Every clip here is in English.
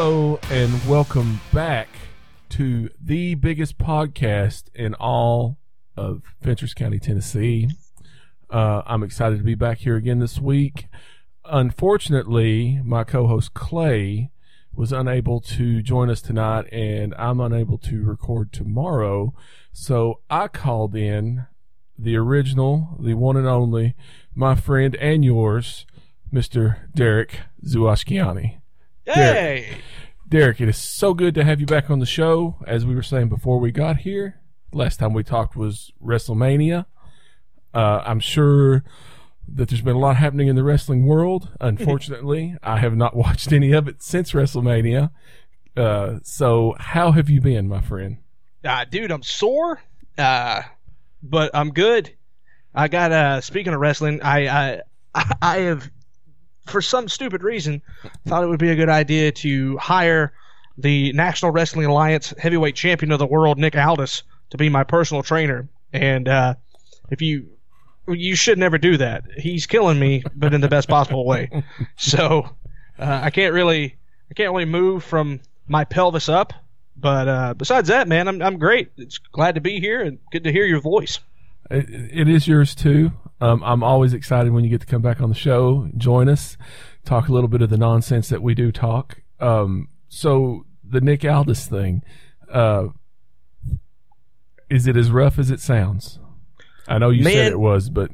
Hello and welcome back to the biggest podcast in all of Fentress County, Tennessee. Uh, I'm excited to be back here again this week. Unfortunately, my co-host Clay was unable to join us tonight, and I'm unable to record tomorrow. So I called in the original, the one and only, my friend and yours, Mr. Derek Zuashkiani. Hey, Derek, it is so good to have you back on the show. As we were saying before we got here, last time we talked was WrestleMania. Uh, I'm sure that there's been a lot happening in the wrestling world. Unfortunately, I have not watched any of it since WrestleMania. Uh, so, how have you been, my friend? uh, dude, I'm sore, uh, but I'm good. I got. Uh, speaking of wrestling, I, I I have, for some stupid reason, thought it would be a good idea to hire the National Wrestling Alliance heavyweight champion of the world, Nick Aldis, to be my personal trainer. And uh, if you you should never do that. He's killing me, but in the best possible way. So uh, I can't really I can't really move from my pelvis up. But uh, besides that, man, I'm I'm great. It's glad to be here and good to hear your voice. It, it is yours too. Um, I'm always excited when you get to come back on the show, join us, talk a little bit of the nonsense that we do talk. Um, so the Nick Aldis thing, uh, is it as rough as it sounds? I know you said it was, but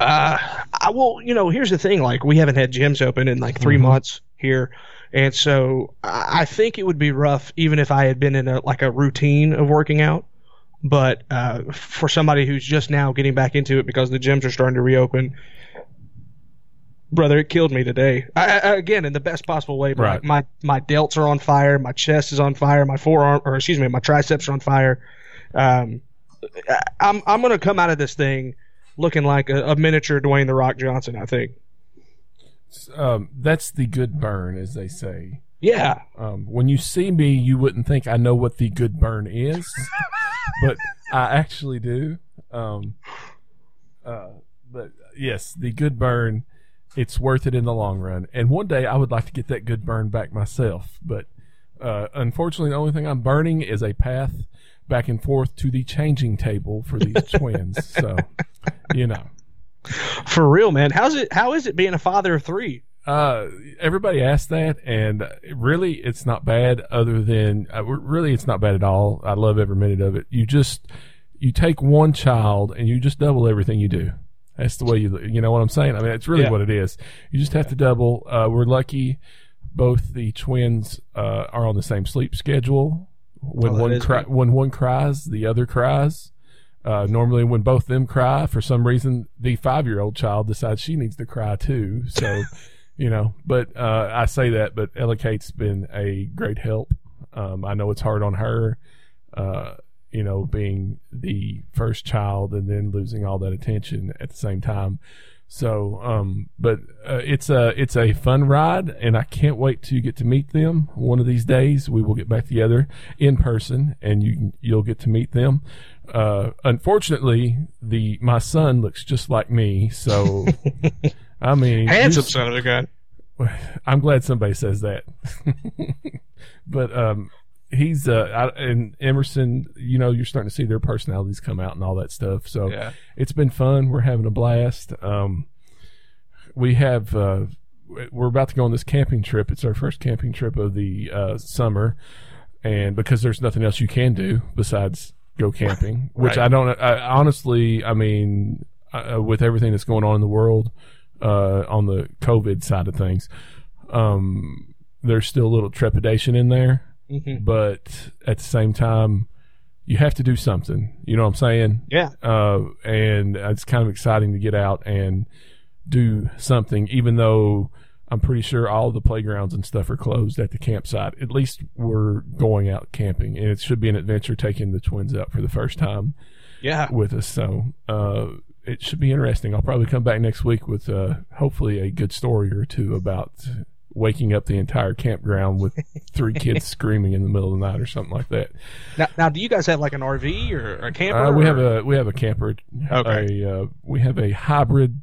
Uh, I will. You know, here's the thing. Like, we haven't had gyms open in like 3 Mhm. months here, and so I I think it would be rough even if I had been in a like a routine of working out. But uh, for somebody who's just now getting back into it because the gyms are starting to reopen, brother, it killed me today. I, I, again, in the best possible way. But Right. my my delts are on fire, my chest is on fire, my forearm, or excuse me, my triceps are on fire. Um, I- I'm I'm gonna come out of this thing looking like a, a miniature Dwayne the Rock Johnson. I think. um, that's the good burn, as they say. Yeah. Um, when you see me, you wouldn't think I know what the good burn is, but I actually do. Um, uh, but yes, the good burn, it's worth it in the long run. And one day I would like to get that good burn back myself. But uh, unfortunately, the only thing I'm burning is a path back and forth to the changing table for these twins. So, you know. For real, man. How's it? How is it being a father of three? Uh, everybody asks that, and really, it's not bad. Other than uh, really, it's not bad at all. I love every minute of it. You just you take one child and you just double everything you do. That's the way you you know what I'm saying. I mean, it's really Yeah. what it is. You just have to double. Uh, we're lucky. Both the twins uh, are on the same sleep schedule. When Oh, one cry, when one cries, the other cries. Uh, normally, when both of them cry, for some reason, the five-year-old child decides she needs to cry too. So, you know, but uh, I say that, but Ella Kate's been a great help. Um, I know it's hard on her, uh, you know, being the first child and then losing all that attention at the same time. So, um, but uh, it's a it's a fun ride, and I can't wait to get to meet them one of these days. We will get back together in person, and you you'll get to meet them. Uh, unfortunately, the my son looks just like me, so I mean, Handsome son of a gun. I'm glad somebody says that. but um, he's uh, I, and Emerson. You know, you're starting to see their personalities come out and all that stuff. So Yeah. it's been fun. We're having a blast. Um, we have uh, we're about to go on this camping trip. It's our first camping trip of the uh, summer, and because there's nothing else you can do besides go camping, which I don't. I, honestly, I mean, uh, with everything that's going on in the world, uh, on the COVID side of things, um, there's still a little trepidation in there, hmm but at the same time, you have to do something. You know what I'm saying? Yeah. uh, and it's kind of exciting to get out and do something, even though I'm pretty sure all the playgrounds and stuff are closed at the campsite. At least we're going out camping, and it should be an adventure taking the twins out for the first time Yeah. with us. So uh, it should be interesting. I'll probably come back next week with uh, hopefully a good story or two about waking up the entire campground with three kids screaming in the middle of the night or something like that. Now, now, do you guys have like an RV or a camper? Uh, we have a we have a camper. Okay. A, uh, we have a hybrid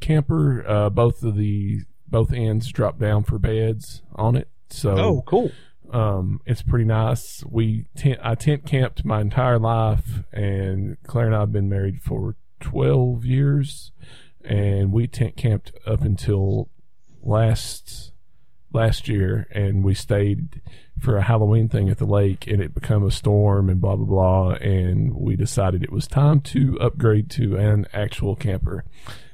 camper. Uh, both of the both ends drop down for beds on it. So Oh, cool. um, it's pretty nice. We tent, I tent camped my entire life, and Claire and I have been married for twelve years, and we tent camped up until last last year, and we stayed for a Halloween thing at the lake, and it became a storm and blah blah blah, and we decided it was time to upgrade to an actual camper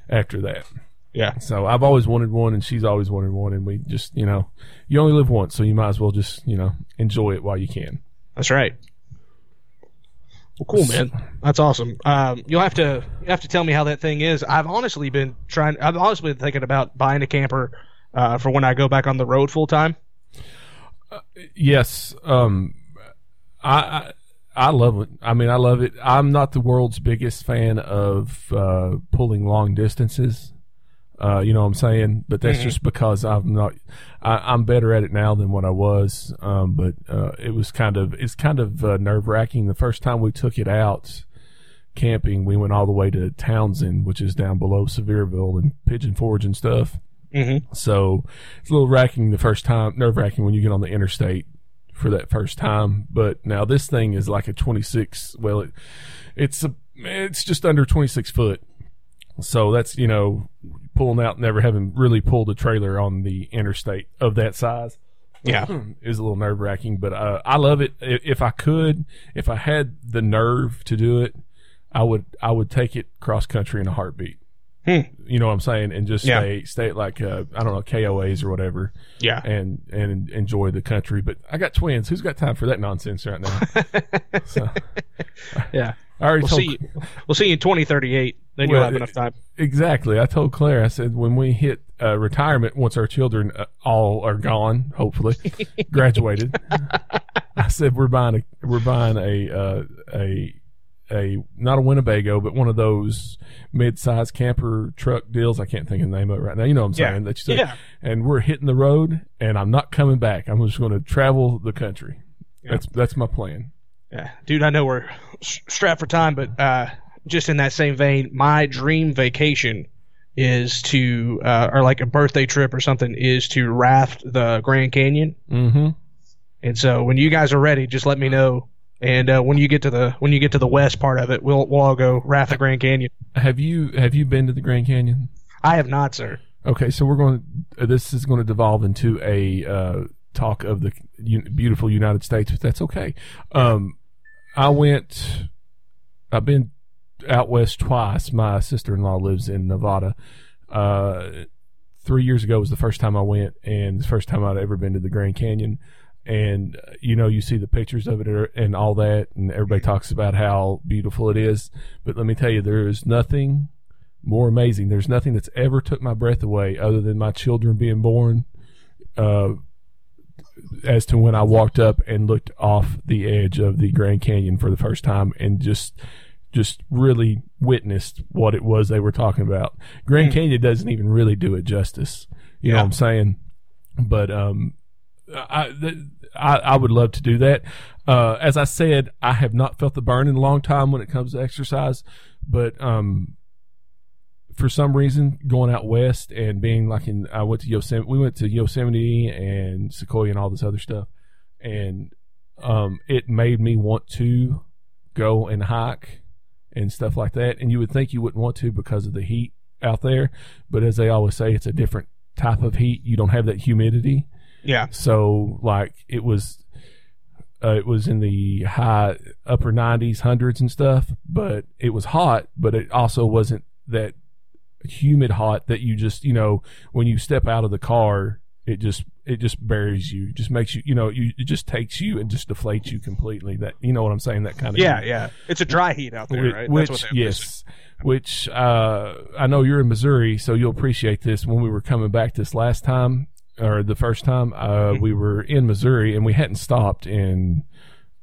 after that. Yeah. So I've always wanted one, and she's always wanted one, and we just, you know, you only live once, so you might as well just, you know, enjoy it while you can. That's right. Well, cool, man. That's awesome. Um, you'll have to you have to tell me how that thing is. I've honestly been trying. I've honestly been thinking about buying a camper uh, for when I go back on the road full time. Yes, um, I, I I love it. I mean, I love it. I'm not the world's biggest fan of uh, pulling long distances. Uh, you know what I'm saying? But that's just because I'm not. I, I'm better at it now than what I was. Um, but uh, it was kind of it's kind of uh, nerve wracking. The first time we took it out camping, we went all the way to Townsend, which is down below Sevierville and Pigeon Forge and stuff. Mm-hmm. So it's a little racking the first time, nerve wracking when you get on the interstate for that first time. But now this thing is like a 26. Well, it, it's a, it's just under 26 foot. So that's you know pulling out, never having really pulled a trailer on the interstate of that size Yeah. is a little nerve wracking. But uh, I love it. If I could, if I had the nerve to do it, I would I would take it cross country in a heartbeat. Hmm. You know what I'm saying? And just Yeah. stay stay at like uh, I don't know KOAs or whatever, Yeah. and and enjoy the country. But I got twins. Who's got time for that nonsense right now? so Yeah. I already We'll told see. We'll see you in 2038. Then you'll Well, have enough time. exactly. I told Claire. I said when we hit uh, retirement, once our children uh, all are gone, hopefully graduated. I said we're buying a we're buying a uh, a a not a Winnebago, but one of those mid-sized camper truck deals. I can't think of the name of it right now. You know what I'm Yeah. saying? That you said. Yeah. And we're hitting the road, and I'm not coming back. I'm just going to travel the country. That's that's my plan. Yeah, dude, I know we're strapped for time, but uh, just in that same vein, my dream vacation is to, uh, or like a birthday trip or something, is to raft the Grand Canyon. Mm-hmm. And so when you guys are ready, just let me know. And uh, when you get to the when you get to the west part of it, we'll we'll all go raft the Grand Canyon. Have you have you been to the Grand Canyon? I have not, sir. Okay, so we're going. This is going to devolve into a uh, talk of the beautiful United States, but that's okay. Um, I went. I've been out west twice. My sister-in-law lives in Nevada. Uh, three years ago was the first time I went, and the first time I'd ever been to the Grand Canyon. And uh, you know, you see the pictures of it er- and all that, and everybody talks about how beautiful it is. But let me tell you, there is nothing more amazing. There's nothing that's ever took my breath away other than my children being born. Uh, as to when I walked up and looked off the edge of the Grand Canyon for the first time and just just really witnessed what it was they were talking about. Grand Canyon doesn't even really do it justice. You know what I'm saying? But um I, I I would love to do that. Uh, as I said, I have not felt the burn in a long time when it comes to exercise, but um, for some reason, going out west and being like in, I went to Yosemite. We went to Yosemite and Sequoia and all this other stuff, and um, it made me want to go and hike and stuff like that. And you would think you wouldn't want to because of the heat out there, but as they always say, it's a different type of heat. You don't have that humidity. Yeah. So like it was, uh, it was in the high upper nineties, hundreds and stuff. But it was hot, but it also wasn't that humid hot that you just you know when you step out of the car, it just it just buries you, just makes you you know you it just takes you and just deflates you completely. That you know what I'm saying? That kind of Yeah, heat. yeah. It's a dry heat out there, right? Which, That's what they- yes, which uh, I know you're in Missouri, so you'll appreciate this. When we were coming back this last time, or the first time, uh, Mm-hmm. we were in Missouri and we hadn't stopped in.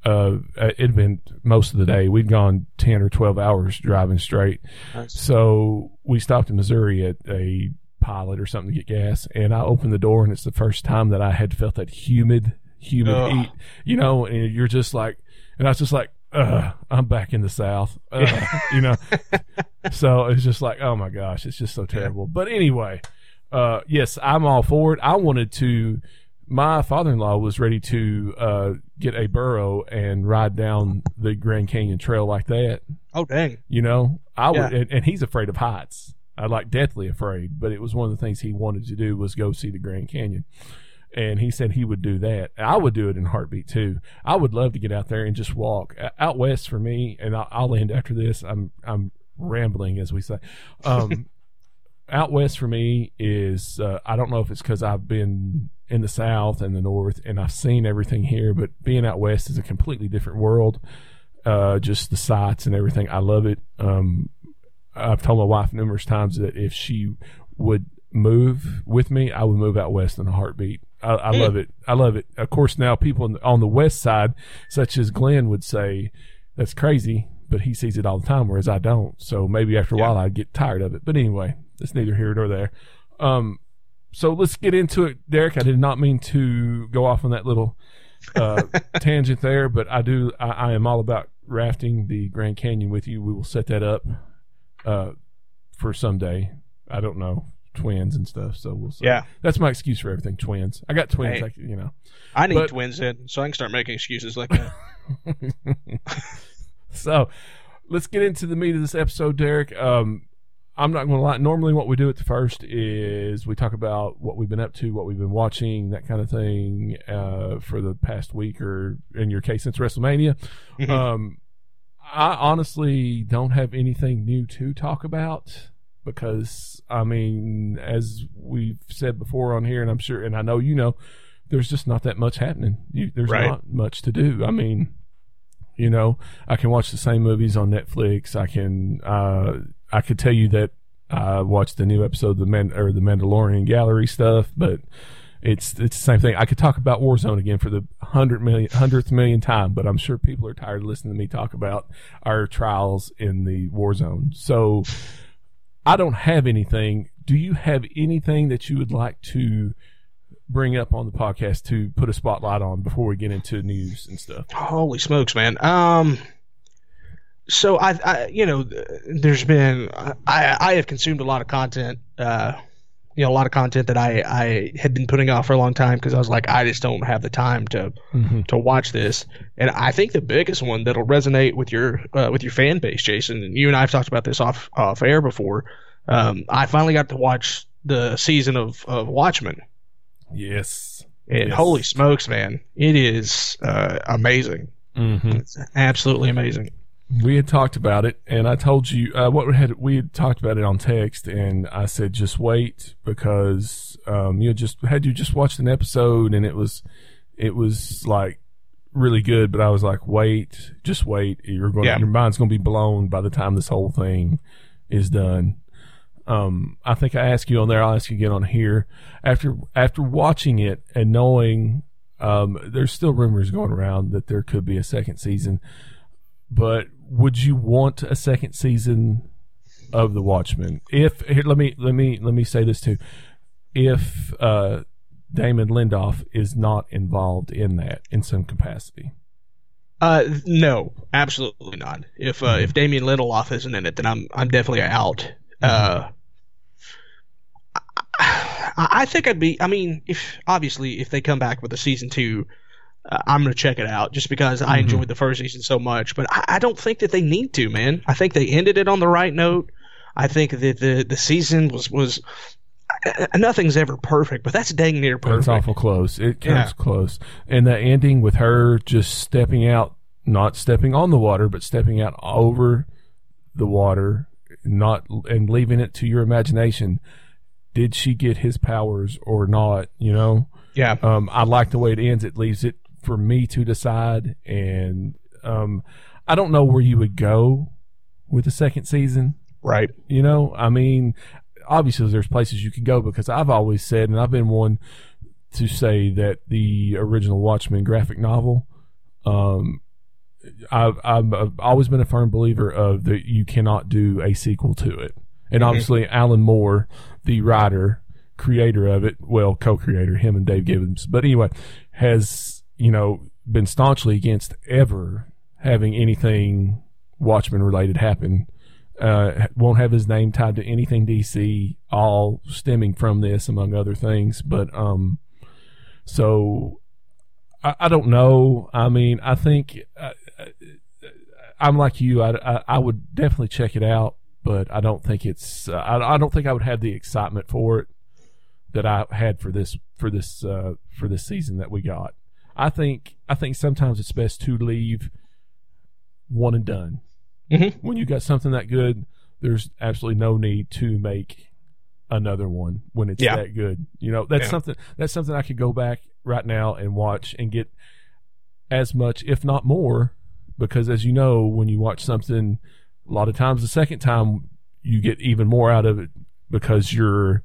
Uh, it'd been most of the day. We'd gone ten or twelve hours driving straight. Nice. So we stopped in Missouri at a pilot or something to get gas, and I opened the door, and it's the first time that I had felt that humid, humid Ugh. heat. You know, and you're just like, and I was just like, Ugh, I'm back in the South. You know, so it's just like, oh my gosh, it's just so terrible. But anyway, uh, yes, I'm all for it. I wanted to my father-in-law was ready to uh, get a burro and ride down the Grand Canyon Trail like that. Oh dang. You know, I would, Yeah. and, and he's afraid of heights. I like deathly afraid, but it was one of the things he wanted to do was go see the Grand Canyon. And he said he would do that. I would do it in heartbeat too. I would love to get out there and just walk out west for me. And I'll, I'll end after this. I'm I'm rambling as we say. Um, out west for me is uh, I don't know if it's because I've been in the south and the north and I've seen everything here, but being out west is a completely different world. Uh, just the sights and everything. I love it. Um, I've told my wife numerous times that if she would move with me, I would move out west in a heartbeat. I, I love it. I love it. Of course, now people on the, on the west side, such as Glenn, would say that's crazy, but he sees it all the time, whereas I don't. So maybe after a Yeah. while, I'd get tired of it. But anyway, it's neither here nor there. Um, so let's get into it, Derek. I did not mean to go off on that little uh, tangent there, but I do. I, I am all about rafting the Grand Canyon with you. We will set that up uh, for someday. I don't know twins and stuff, so we'll see. Yeah. that's my excuse for everything. Twins. I got twins. Hey. Like, you know. I need But- twins then, so I can start making excuses like that. so let's get into the meat of this episode, Derek. Um, I'm not going to lie. Normally, what we do at the first is we talk about what we've been up to, what we've been watching, that kind of thing, uh, for the past week or in your case since WrestleMania. Mhm. Um, I honestly don't have anything new to talk about because I mean, as we've said before on here, and I'm sure, and I know you know, there's just not that much happening. You, there's Right. not much to do. I mean, you know, I can watch the same movies on Netflix. I can, uh, I could tell you that I watched the new episode of the Man or the Mandalorian Gallery stuff, but it's it's the same thing. I could talk about Warzone again for the hundred million hundredth million time, but I'm sure people are tired of listening to me talk about our trials in the Warzone. So I don't have anything. Do you have anything that you would like to bring up on the podcast to put a spotlight on before we get into news and stuff? Holy smokes, man. Um, so I, I, you know, there's been I, I have consumed a lot of content. Uh, you know, a lot of content that I, I had been putting off for a long time because I was like, I just don't have the time to Mm-hmm. to watch this. And I think the biggest one that'll resonate with your uh, with your fan base, Jason, and you and I have talked about this off off air before. Um, I finally got to watch the season of of Watchmen, Yes. and Yes. holy smokes, man, it is uh, amazing. Mm-hmm. It's absolutely amazing. We had talked about it, and I told you uh, what we had. We had talked about it on text, and I said just wait because um, you just had you just watched an episode, and it was it was like really good. But I was like, wait, just wait. You're going. Yeah. Your mind's going to be blown by the time this whole thing is done. Um, I think I asked you on there. I'll ask you again on here after after watching it and knowing um, there's still rumors going around that there could be a second season. But would you want a second season of The Watchmen? If here, let me let me let me say this too. If uh, Damon Lindelof is not involved in that in some capacity, Uh, no, absolutely not. If uh, if Damon Lindelof isn't in it, then I'm I'm definitely out. Uh, I, I think I'd be. I mean, if obviously if they come back with a season two, uh, I'm gonna check it out just because I Mhm. enjoyed the first season so much. But I, I don't think that they need to, man. I think they ended it on the right note. I think that the the season was was. uh, Nothing's ever perfect, but that's dang near perfect. it's awful close. It comes Yeah. close, and the ending with her just stepping out, not stepping on the water, but stepping out over the water, not and leaving it to your imagination. Did she get his powers or not? You know. Yeah, Um, I like the way it ends. It leaves it for me to decide, and um, I don't know where you would go with the second season. right. You know, I mean, obviously there's places you can go because I've always said, and I've been one to say that the original Watchmen graphic novel, um, I've, I've, I've always been a firm believer of that you cannot do a sequel to it. And Mhm. obviously, Alan Moore, the writer, creator of it, well, co-creator, him and Dave Gibbons, but anyway, has you know been staunchly against ever having anything Watchmen related happen. Uh, won't have his name tied to anything DC, all stemming from this, among other things. But um, So I, I don't know. I mean, I think uh, I'm like you. I, I, I would definitely check it out, but I don't think it's. Uh, I, I don't think I would have the excitement for it that I had for this for this uh, for this season that we got. I think I think sometimes it's best to leave one and done. Mhm. When you got something that good, there's absolutely no need to make another one when it's Yeah. that good. You know, that's Yeah. something that's something I could go back right now and watch and get as much, if not more, because as you know, when you watch something, a lot of times the second time you get even more out of it because you're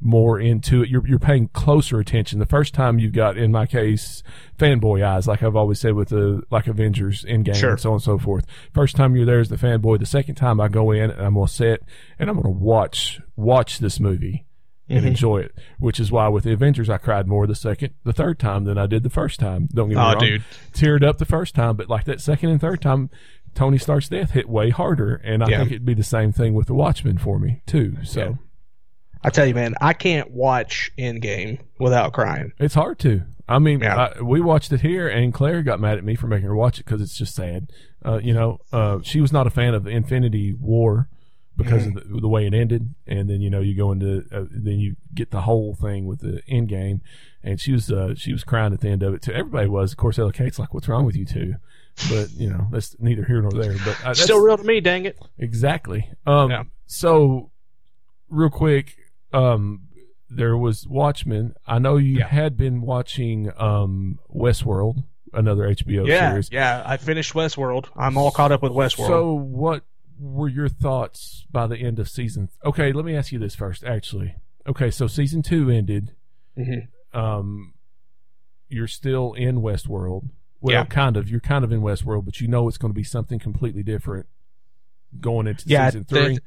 more into it. You're you're paying closer attention. The first time you've got, in my case, fanboy eyes, like I've always said with the like Avengers Endgame Sure. and so on and so forth. First time you're there as the fanboy. The second time I go in and I'm gonna sit and I'm gonna watch watch this movie and Mhm. enjoy it. Which is why with the Avengers I cried more the second, the third time than I did the first time. Don't get me Oh, wrong, dude. teared up the first time, but like that second and third time. Tony Stark's death hit way harder, and I Yeah. think it'd be the same thing with the Watchmen for me too. So Yeah. I tell you, man, I can't watch Endgame without crying. It's hard to. I mean, Yeah. I, we watched it here, and Claire got mad at me for making her watch it because it's just sad. Uh, you know, uh, she was not a fan of Infinity War because of the, the way it ended, and then you know you go into uh, then you get the whole thing with the end game, and she was uh, she was crying at the end of it too. Everybody was, of course. Ella Kate's like, "What's wrong with you two? But you know, that's neither here nor there. But uh, that's, Still real to me, dang it. Exactly. Um, Yeah. So, real quick, um, there was Watchmen. I know you Yeah. had been watching um, Westworld, another HBO Yeah, series. yeah. I finished Westworld. I'm all caught up with Westworld. So, what were your thoughts by the end of season? Okay, let me ask you this first. Actually, okay, so season two ended. Mhm. Um, you're still in Westworld. Well, Yeah. kind of. You're kind of in Westworld, but you know it's going to be something completely different going into Yeah, season the- three.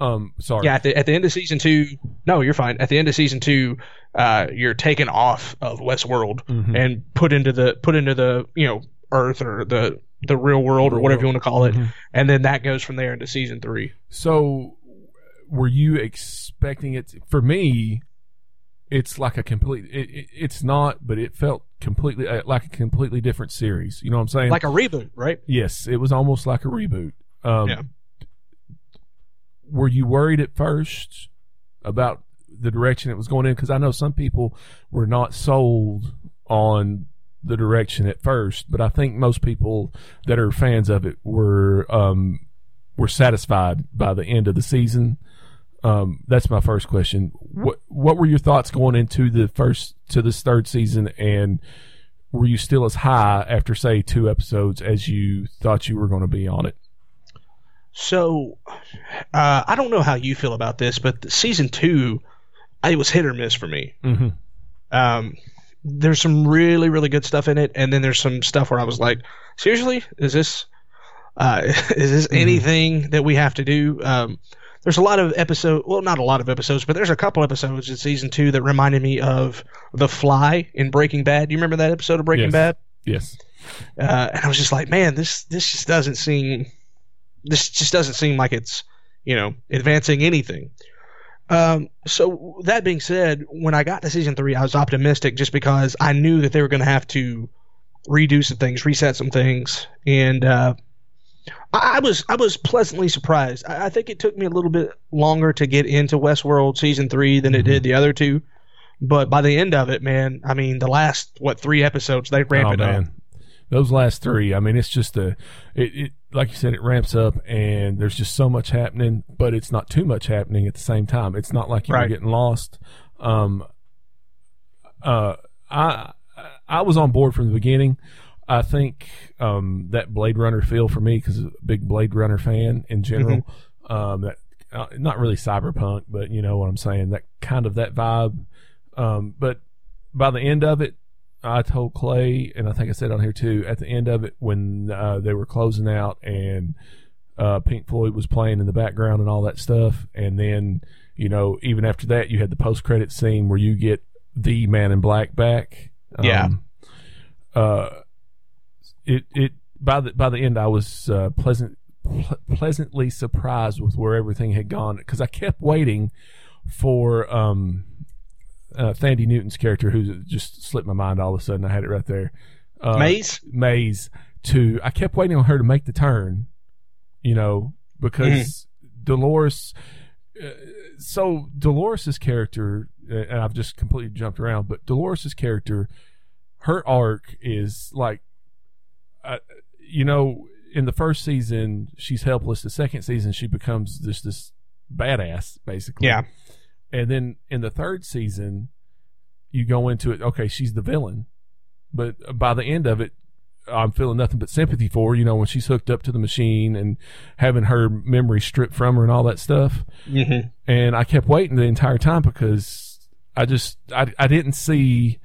Um, sorry. Yeah, at the, at the end of season two, no, you're fine. At the end of season two, uh, you're taken off of Westworld Mhm. and put into the put into the you know Earth or the the real world or whatever you want to call it, Mhm. and then that goes from there into season three. So, were you expecting it? To, for me, it's like a complete. It, it, it's not, but it felt completely uh, like a completely different series. You know what I'm saying? Like a reboot, right? yes, it was almost like a reboot. Um, Yeah. Were you worried at first about the direction it was going in? Because I know some people were not sold on the direction at first, but I think most people that are fans of it were um, were satisfied by the end of the season. Um, that's my first question. What what were your thoughts going into the first to this third season, and were you still as high after say two episodes as you thought you were going to be on it? So, uh, I don't know how you feel about this, but season two, it was hit or miss for me. Mm-hmm. Um, there's some really really good stuff in it, and then there's some stuff where I was like, seriously, is this uh, is this Mhm. anything that we have to do? Um, there's a lot of episodes, well, not a lot of episodes, but there's a couple episodes in season two that reminded me of The Fly in Breaking Bad. Do you remember that episode of Breaking Yes. Bad? Yes. uh, and I was just like, man, this this just doesn't seem this just doesn't seem like it's you know advancing anything. Um, so that being said, when I got to season three, I was optimistic just because I knew that they were going to have to redo some things, reset some things, and uh, I, I was I was pleasantly surprised. I, I think it took me a little bit longer to get into Westworld season three than it Mhm. did the other two. But by the end of it, man, I mean the last what three episodes they ramped oh it up. those last three. I mean, it's just a. It, it like you said, it ramps up, and there's just so much happening, but it's not too much happening at the same time. It's not like you're Right. getting lost. Um. Uh, I I was on board from the beginning. I think um, that Blade Runner feel for me because a big Blade Runner fan in general. Um, that uh, not really cyberpunk, but you know what I'm saying. That kind of that vibe. Um, but by the end of it, I told Clay, and I think I said on here too, at the end of it when uh, they were closing out and uh, Pink Floyd was playing in the background and all that stuff, and then you know even after that you had the post credit scene where you get the Man in Black back. Yeah. Um, uh, it it by the by the end I was uh, pleasant ple- pleasantly surprised with where everything had gone because I kept waiting for um uh, Thandie Newton's character, who just slipped my mind all of a sudden. I had it right there. Uh, Maze. Maze. To I kept waiting on her to make the turn, you know, because Dolores. Uh, so Dolores's character, uh, and I've just completely jumped around, but Dolores's character, her arc is like, uh, you know, in the first season she's helpless. The second season she becomes this this badass basically. Yeah. And then in the third season, you go into it. Okay, she's the villain, but by the end of it, I'm feeling nothing but sympathy for her. You know, when she's hooked up to the machine and having her memory stripped from her and all that stuff. Mm-hmm. And I kept waiting the entire time because I just I I didn't see.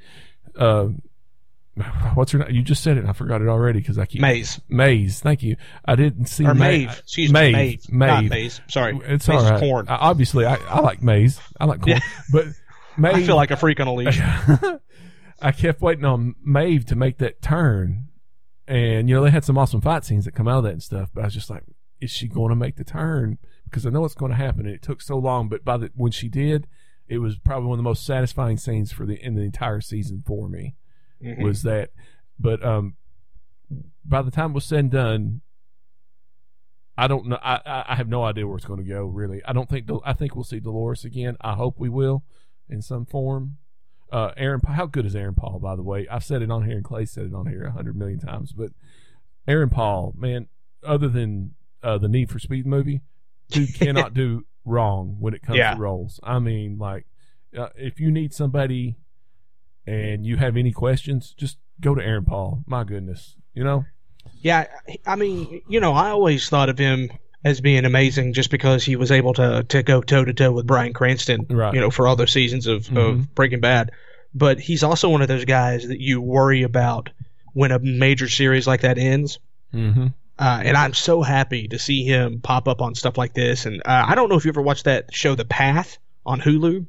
Uh, what's her name? You just said it. and I forgot it already because I keep Maze Maze. Thank you. I didn't see or Ma- Maeve. Excuse Maeve. me, Maeve, Maeve. not Maze. Sorry, It's Maze all is corn. I- obviously, I, I like maize. I like corn, Yeah. but Maeve. I feel like a freak on a leash. I kept waiting on Maeve to make that turn, and you know they had some awesome fight scenes that come out of that and stuff. But I was just like, is she going to make the turn? Because I know it's going to happen. And it took so long, but by the when she did, it was probably one of the most satisfying scenes for the in the entire season for me. Mhm. Was that? But um, by the time it was said and done, I don't know. I, I, I have no idea where it's going to go. Really, I don't think. I think we'll see Dolores again. I hope we will, in some form. Uh, Aaron, how good is Aaron Paul? By the way, I've said it on here, and Clay said it on here a hundred million times. But Aaron Paul, man, other than uh, the Need for Speed movie, dude cannot do wrong when it comes Yeah. to roles. I mean, like, uh, if you need somebody and you have any questions, just go to Aaron Paul. My goodness, you know. Yeah, I mean, you know, I always thought of him as being amazing just because he was able to to go toe to toe with Bryan Cranston, Right. you know, for all those seasons of, Mhm. of Breaking Bad. But he's also one of those guys that you worry about when a major series like that ends. Mm-hmm. Uh, and I'm so happy to see him pop up on stuff like this. And uh, I don't know if you ever watched that show, The Path, on Hulu.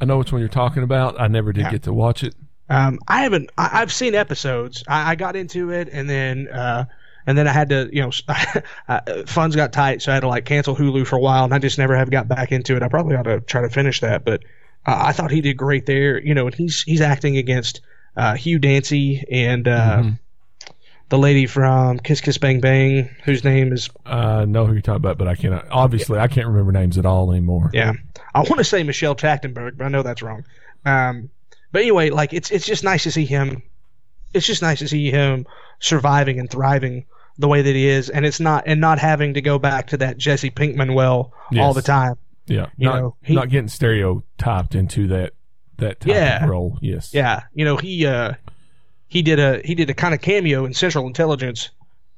I know which one you're talking about. I never did Yeah. get to watch it. Um, I haven't. I, I've seen episodes. I, I got into it, and then uh, and then I had to, you know, uh, funds got tight, so I had to like cancel Hulu for a while, and I just never have got back into it. I probably ought to try to finish that, but uh, I thought he did great there. You know, and he's he's acting against uh, Hugh Dancy and uh, Mhm. The lady from Kiss Kiss Bang Bang, whose name is I know who you're talking about, but I cannot. Obviously, I can't remember names at all anymore. Yeah, I want to say Michelle Trachtenberg, but I know that's wrong. Um, but anyway, like it's it's just nice to see him. It's just nice to see him surviving and thriving the way that he is, and it's not and not having to go back to that Jesse Pinkman well all the time. Yeah, You not know, he- not getting stereotyped into that that type Yeah. of role. Yes. Yeah, you know he uh, he did a he did a kind of cameo in Central Intelligence.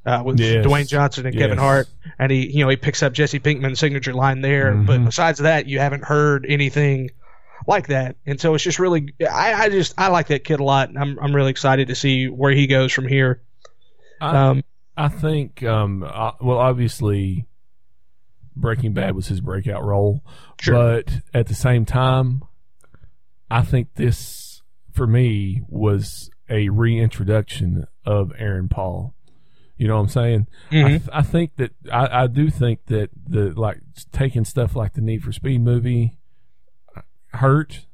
Uh, with Yes. Dwayne Johnson and Kevin Hart, and he, you know, he picks up Jesse Pinkman's signature line there. But Mhm. besides that, you haven't heard anything like that, and so it's just really, I, I just, I like that kid a lot. and I'm, I'm really excited to see where he goes from here. I, Um, I think. Um. uh, well, obviously, Breaking Bad was his breakout role, Sure. but at the same time, I think this for me was a reintroduction of Aaron Paul. You know what I'm saying? I, mhm. th- I think that I, I do think that the like taking stuff like the Need for Speed movie uh, hurt.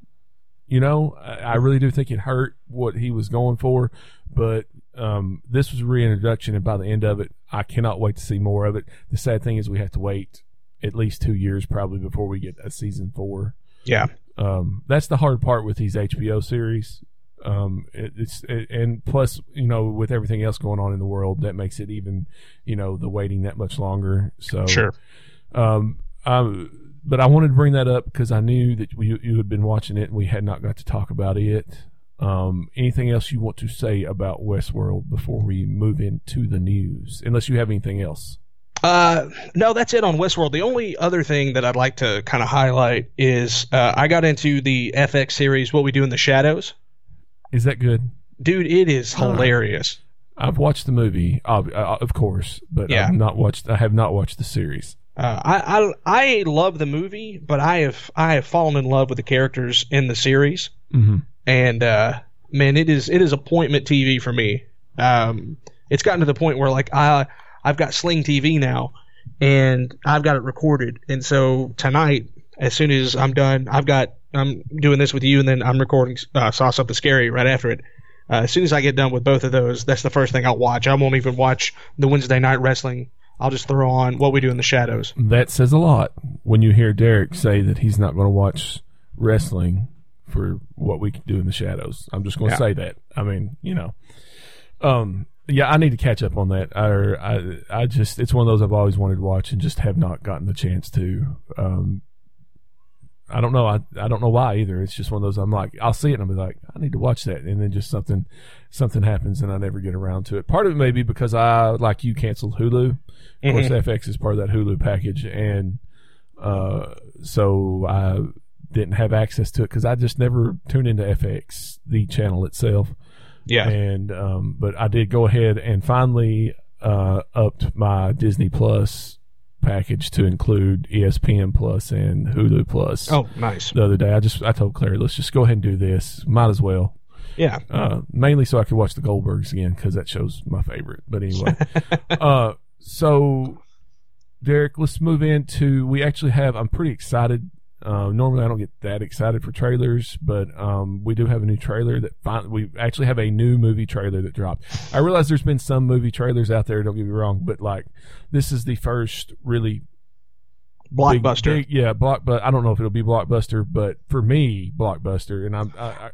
You know, I, I really do think it hurt what he was going for, but um, this was a reintroduction, and by the end of it, I cannot wait to see more of it. The sad thing is, we have to wait at least two years probably before we get a season four. yeah, Um, that's the hard part with these HBO series. Um, it, it's it, and plus, you know, with everything else going on in the world, that makes it even, you know, the waiting that much longer. So sure. Um, I, but I wanted to bring that up because I knew that you you had been watching it and we had not got to talk about it. Um, anything else you want to say about Westworld before we move into the news? Unless you have anything else. Uh, no, that's it on Westworld. The only other thing that I'd like to kind of highlight is uh, I got into the FX series, What We Do in the Shadows. Is that good? Dude, it is Huh. hilarious. I've watched the movie, uh, of course, but Yeah. I've not watched. I have not watched the series. Uh, I, I I love the movie, but I have I have fallen in love with the characters in the series, hmm and uh, man, it is it is appointment TV for me. Um, it's gotten to the point where like I I've got Sling TV now, and I've got it recorded, and so tonight, as soon as I'm done, I've got I'm doing this with you, and then I'm recording uh, Saw Something Scary right after it. Uh, as soon as I get done with both of those, that's the first thing I'll watch. I won't even watch the Wednesday night wrestling. I'll just throw on what we do in the shadows. That says a lot when you hear Derek say that he's not going to watch wrestling for what we can do in the shadows. I'm just going to Yeah. say that. I mean, you know, um, yeah, I need to catch up on that. I, I, I just, it's one of those I've always wanted to watch and just have not gotten the chance to. Um, I don't know. I, I don't know why either. It's just one of those. I'm like, I'll see it and I'll be like, I need to watch that, and then just something, something happens and I never get around to it. Part of it may be because I, like you, canceled Hulu. Of course, FX is part of that Hulu package, and uh, so I didn't have access to it because I just never tuned into FX, the channel itself. Yeah. And um, but I did go ahead and finally uh, upped my Disney Plus package to include ESPN Plus and Hulu Plus. Oh, nice. The other day, I just I told Claire, let's just go ahead and do this. Might as well. Yeah. Uh, mainly so I could watch the Goldbergs again because that show's my favorite. But anyway, uh, so Derek, let's move into. We actually have. I'm pretty excited. Uh, normally, I don't get that excited for trailers, but um, we do have a new trailer that we actually have a new movie trailer that dropped. I realize there's been some movie trailers out there. Don't get me wrong, but like this is the first really Blockbuster. big- yeah, block. But I don't know if it'll be blockbuster, but for me, blockbuster. And I'm. I, I,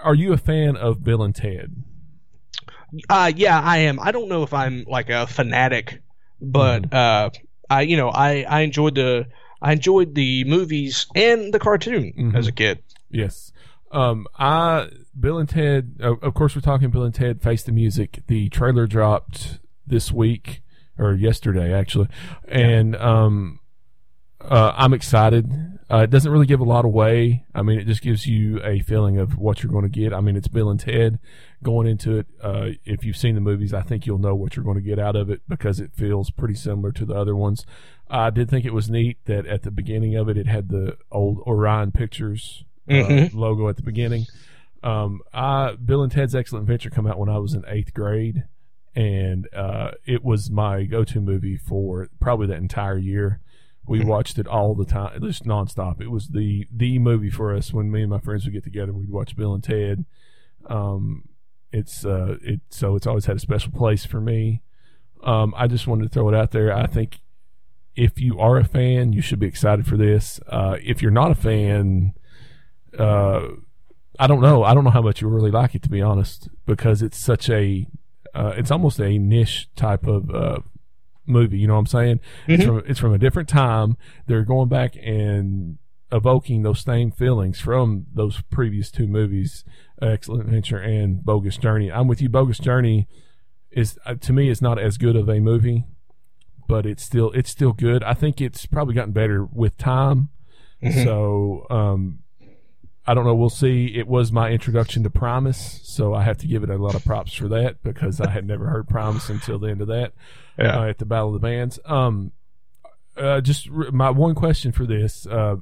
are you a fan of Bill and Ted? Uh, yeah, I am. I don't know if I'm like a fanatic, but Mm-hmm. uh, I you know I I enjoyed the I enjoyed the movies and the cartoon Mhm. as a kid. Yes. Um, I Bill and Ted. Of course, we're talking Bill and Ted Face the Music. The trailer dropped this week or yesterday, actually, and um, uh, I'm excited. Uh, it doesn't really give a lot away. I mean, it just gives you a feeling of what you're going to get. I mean, it's Bill and Ted going into it. Uh, if you've seen the movies, I think you'll know what you're going to get out of it because it feels pretty similar to the other ones. I did think it was neat that at the beginning of it, it had the old Orion Pictures uh, Mhm. logo at the beginning. Um, I Bill and Ted's Excellent Adventure come out when I was in eighth grade, and uh, it was my go-to movie for probably that entire year. We Mhm. watched it all the time, just nonstop. It was the the movie for us when me and my friends would get together. We'd watch Bill and Ted. Um, it's uh, it so it's always had a special place for me. Um, I just wanted to throw it out there. I think if you are a fan, you should be excited for this. Uh, if you're not a fan, uh, I don't know. I don't know how much you really like it to be honest, because it's such a, uh, it's almost a niche type of uh, movie. You know what I'm saying? It's Mhm. from it's from a different time. They're going back and evoking those same feelings from those previous two movies, Excellent Adventure and Bogus Journey. I'm with you. Bogus Journey is uh, to me is not as good of a movie, but it's still it's still good. I think it's probably gotten better with time. Mhm. So um, I don't know. We'll see. It was my introduction to Promise, so I have to give it a lot of props for that because I had never heard Promise until the end of that Yeah. uh, at the Battle of the Bands. Um, uh, just r- my one question for this, uh,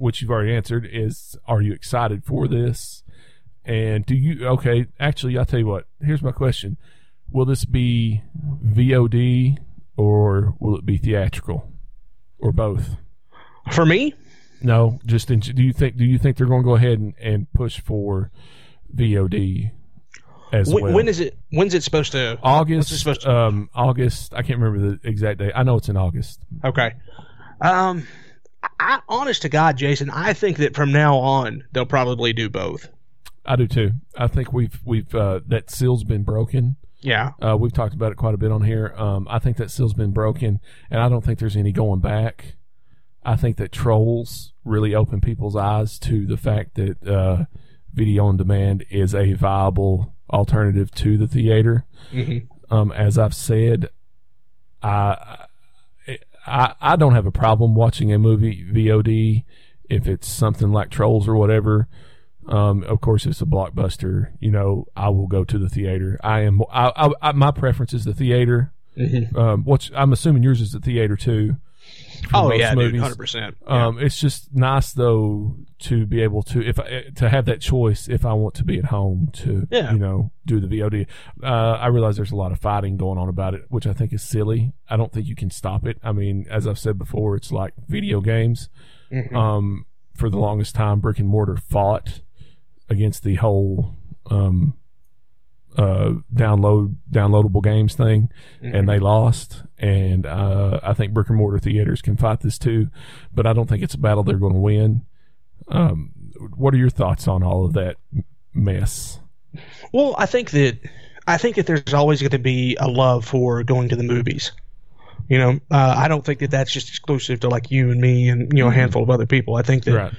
which you've already answered, is: Are you excited for this? And do you? Okay, actually, I'll tell you what. Here's my question: Will this be VOD or will it be theatrical, or both? For me, No, just in, do you think do you think they're going to go ahead and, and push for VOD as when, well? when is it? When's it supposed to? August? supposed to? Um, August. I can't remember the exact date. I know it's in August. Okay. Um, I, honest to God, Jason, I think that from now on they'll probably do both. I do too. I think we've we've uh, that seal's been broken. Yeah. Uh, we've talked about it quite a bit on here. Um, I think that seal's been broken, and I don't think there's any going back. I think that trolls really open people's eyes to the fact that uh, video on demand is a viable alternative to the theater. hmm Um, as I've said, I, I I don't have a problem watching a movie VOD if it's something like Trolls or whatever. Um, of course, it's a blockbuster. You know, I will go to the theater. I am. I, I, I my preference is the theater. hmm Um, what's I'm assuming yours is the theater too. Oh yeah, dude, hundred percent. Um, it's just nice though to be able to if I, to have that choice if I want to be at home to Yeah. you know do the VOD. Uh, I realize there's a lot of fighting going on about it, which I think is silly. I don't think you can stop it. I mean, as I've said before, it's like video games. Mhm. Um, for the longest time, brick and mortar fought against the whole um, uh, download downloadable games thing, and they lost. And uh, I think brick and mortar theaters can fight this too, but I don't think it's a battle they're going to win. Um, what are your thoughts on all of that mess? Well, I think that I think that there's always going to be a love for going to the movies. You know, uh, I don't think that that's just exclusive to like you and me and you know a handful of other people. I think that Right.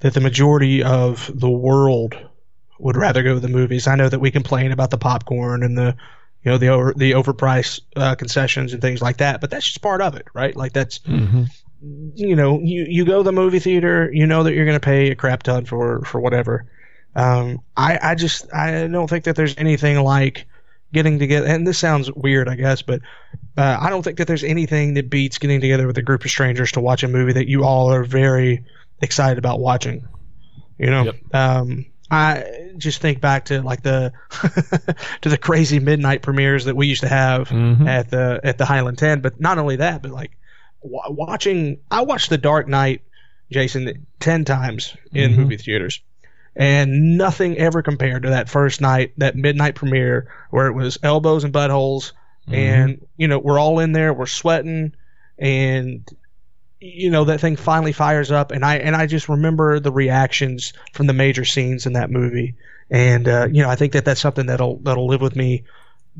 that the majority of the world would rather go to the movies. I know that we complain about the popcorn and the you know the over the overpriced uh, concessions and things like that, but that's just part of it, right? Like that's hmm you know you you go to the movie theater, you know that you're going to pay a crap ton for for whatever. Um, I I just I don't think that there's anything like getting together. And this sounds weird, I guess, but uh, I don't think that there's anything that beats getting together with a group of strangers to watch a movie that you all are very excited about watching. You know, Yep. um, I just think back to like the to the crazy midnight premieres that we used to have Mhm. at the at the Highland Ten. But not only that, but like wa watching, I watched The Dark Knight, Jason, ten times in Mhm. movie theaters, and nothing ever compared to that first night, that midnight premiere where it was elbows and buttholes, and you know we're all in there, we're sweating, and you know that thing finally fires up, and I and I just remember the reactions from the major scenes in that movie, and uh, you know I think that that's something that'll that'll live with me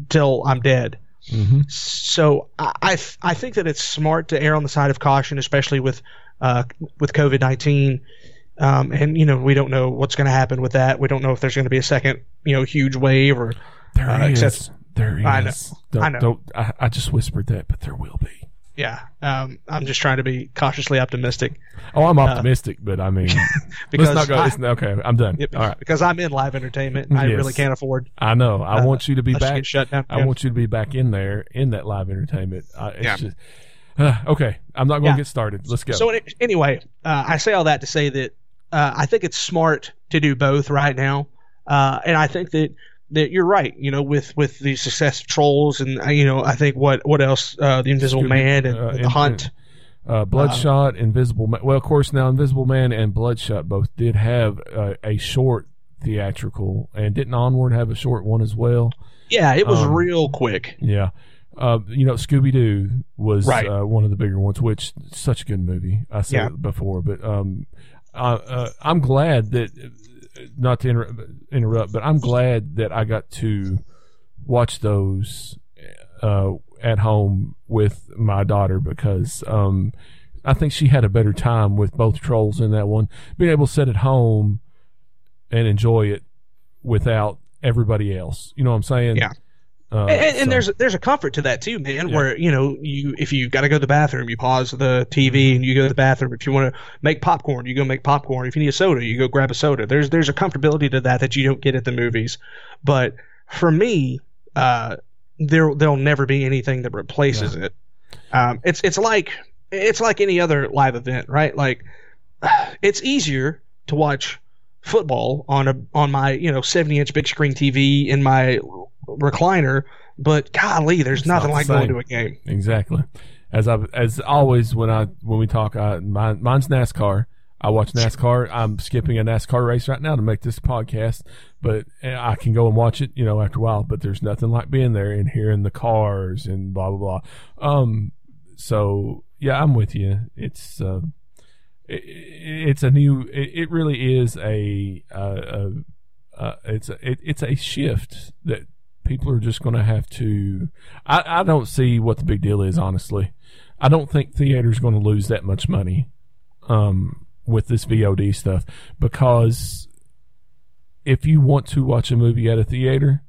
till I'm dead. hmm So I I, th- I think that it's smart to err on the side of caution, especially with uh, with COVID nineteen. Um, and you know we don't know what's going to happen with that. We don't know if there's going to be a second you know huge wave or There Uh, is. except- there is. I know. Don't, I know. Don't, I, I just whispered that, but there will be. Yeah. Um, I'm just trying to be cautiously optimistic Oh, I'm optimistic, but I mean, because let's not go. I, it's- okay, I'm done. yep, All right. because I'm in live entertainment. I Yes. really can't afford. I know. I Uh, want you to be us to back. get shut down. I want you to be back in there in that live entertainment. Uh, it's Yeah. just uh, okay. I'm not going to Yeah. get started. Let's go. So anyway, uh, I say all that to say that uh, I think it's smart to do both right now, uh, and I think that that you're right. You know, with with the success of Trolls, and uh, you know, I think what what else, uh, the Invisible Scooby- Man and uh, the Hunt. uh, Bloodshot, Invisible Man. Well, of course, now Invisible Man and Bloodshot both did have uh, a short theatrical, and didn't Onward have a short one as well? Yeah, it was um, real quick. Yeah. Uh, you know, Scooby Doo was Right. uh, one of the bigger ones, which such a good movie. I said Yeah. it before, but um, uh, uh, I'm glad that not to inter- interrupt, but I'm glad that I got to watch those uh, at home with my daughter because um, I think she had a better time with both trolls in that one, being able to sit at home and enjoy it without everybody else. You know what I'm saying? Yeah. Uh, and, and, so- there's there's a comfort to that too, man. Yeah. Where you know you if you got to go to the bathroom, you pause the TV and you go to the bathroom. If you want to make popcorn, you go make popcorn. If you need a soda, you go grab a soda. There's there's a comfortability to that that you don't get at the movies. But for me, uh, there there'll never be anything that replaces it. Um, it's it's like it's like any other live event, right? Like it's easier to watch football on a on my you know 70 inch big screen TV in my recliner, but golly, there's It's nothing not like the going to a game. Exactly. As I as always when I when we talk, I, mine, mine's NASCAR. I watch NASCAR. I'm skipping a NASCAR race right now to make this podcast, but eh, I can go and watch it, you know, after a while. But there's nothing like being there and hearing the cars and blah blah blah. Um, so yeah, I'm with you. It's uh, it, it's a new. It, it really is a uh, uh, uh, it's a it, it's a shift that people are just going to have to. I, I don't see what the big deal is, honestly. I don't think theaters going to lose that much money um, with this VOD stuff because if you want to watch a movie at a theater,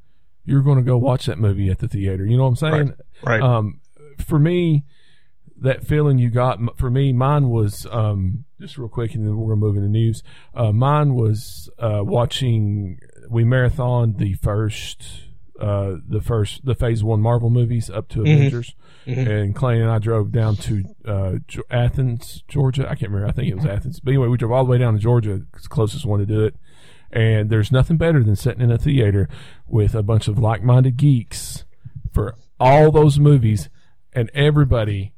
you're going to go watch that movie at the theater. You know what I'm saying? Right. Um, for me, that feeling you got for me, mine was um, just real quick, and then we're gonna move into news. Uh, mine was uh, watching. We marathoned the first, uh, the first, the Phase One Marvel movies up to Mhm. Avengers, Mhm. and Clay and I drove down to uh, Athens, Georgia. I can't remember. I think it was Athens, but anyway, we drove all the way down to Georgia. Closest one to do it. And there's nothing better than sitting in a theater with a bunch of like-minded geeks for all those movies, and everybody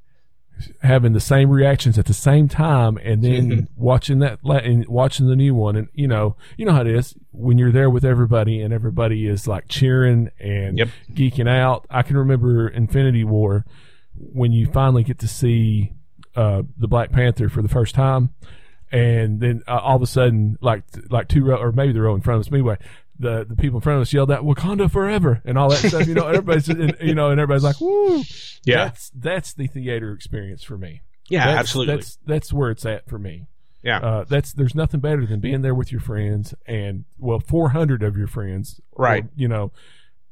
having the same reactions at the same time and then watching that and watching the new one. And you know you know how it is when you're there with everybody and everybody is like cheering and Yep. geeking out. I can remember infinity war when you finally get to see uh, the black panther for the first time. And then uh, all of a sudden like like two row or maybe the row in front of us. Anyway the, the people in front of us yelled out Wakanda forever and all that stuff. You know, everybody's and, you know, and everybody's like, "Woo!" Yeah. that's that's the theater experience for me. Yeah, That's- absolutely. That's that's where it's at for me. Yeah. Uh, that's there's nothing better than being there with your friends and well, 400 of your friends, Right. or, you know,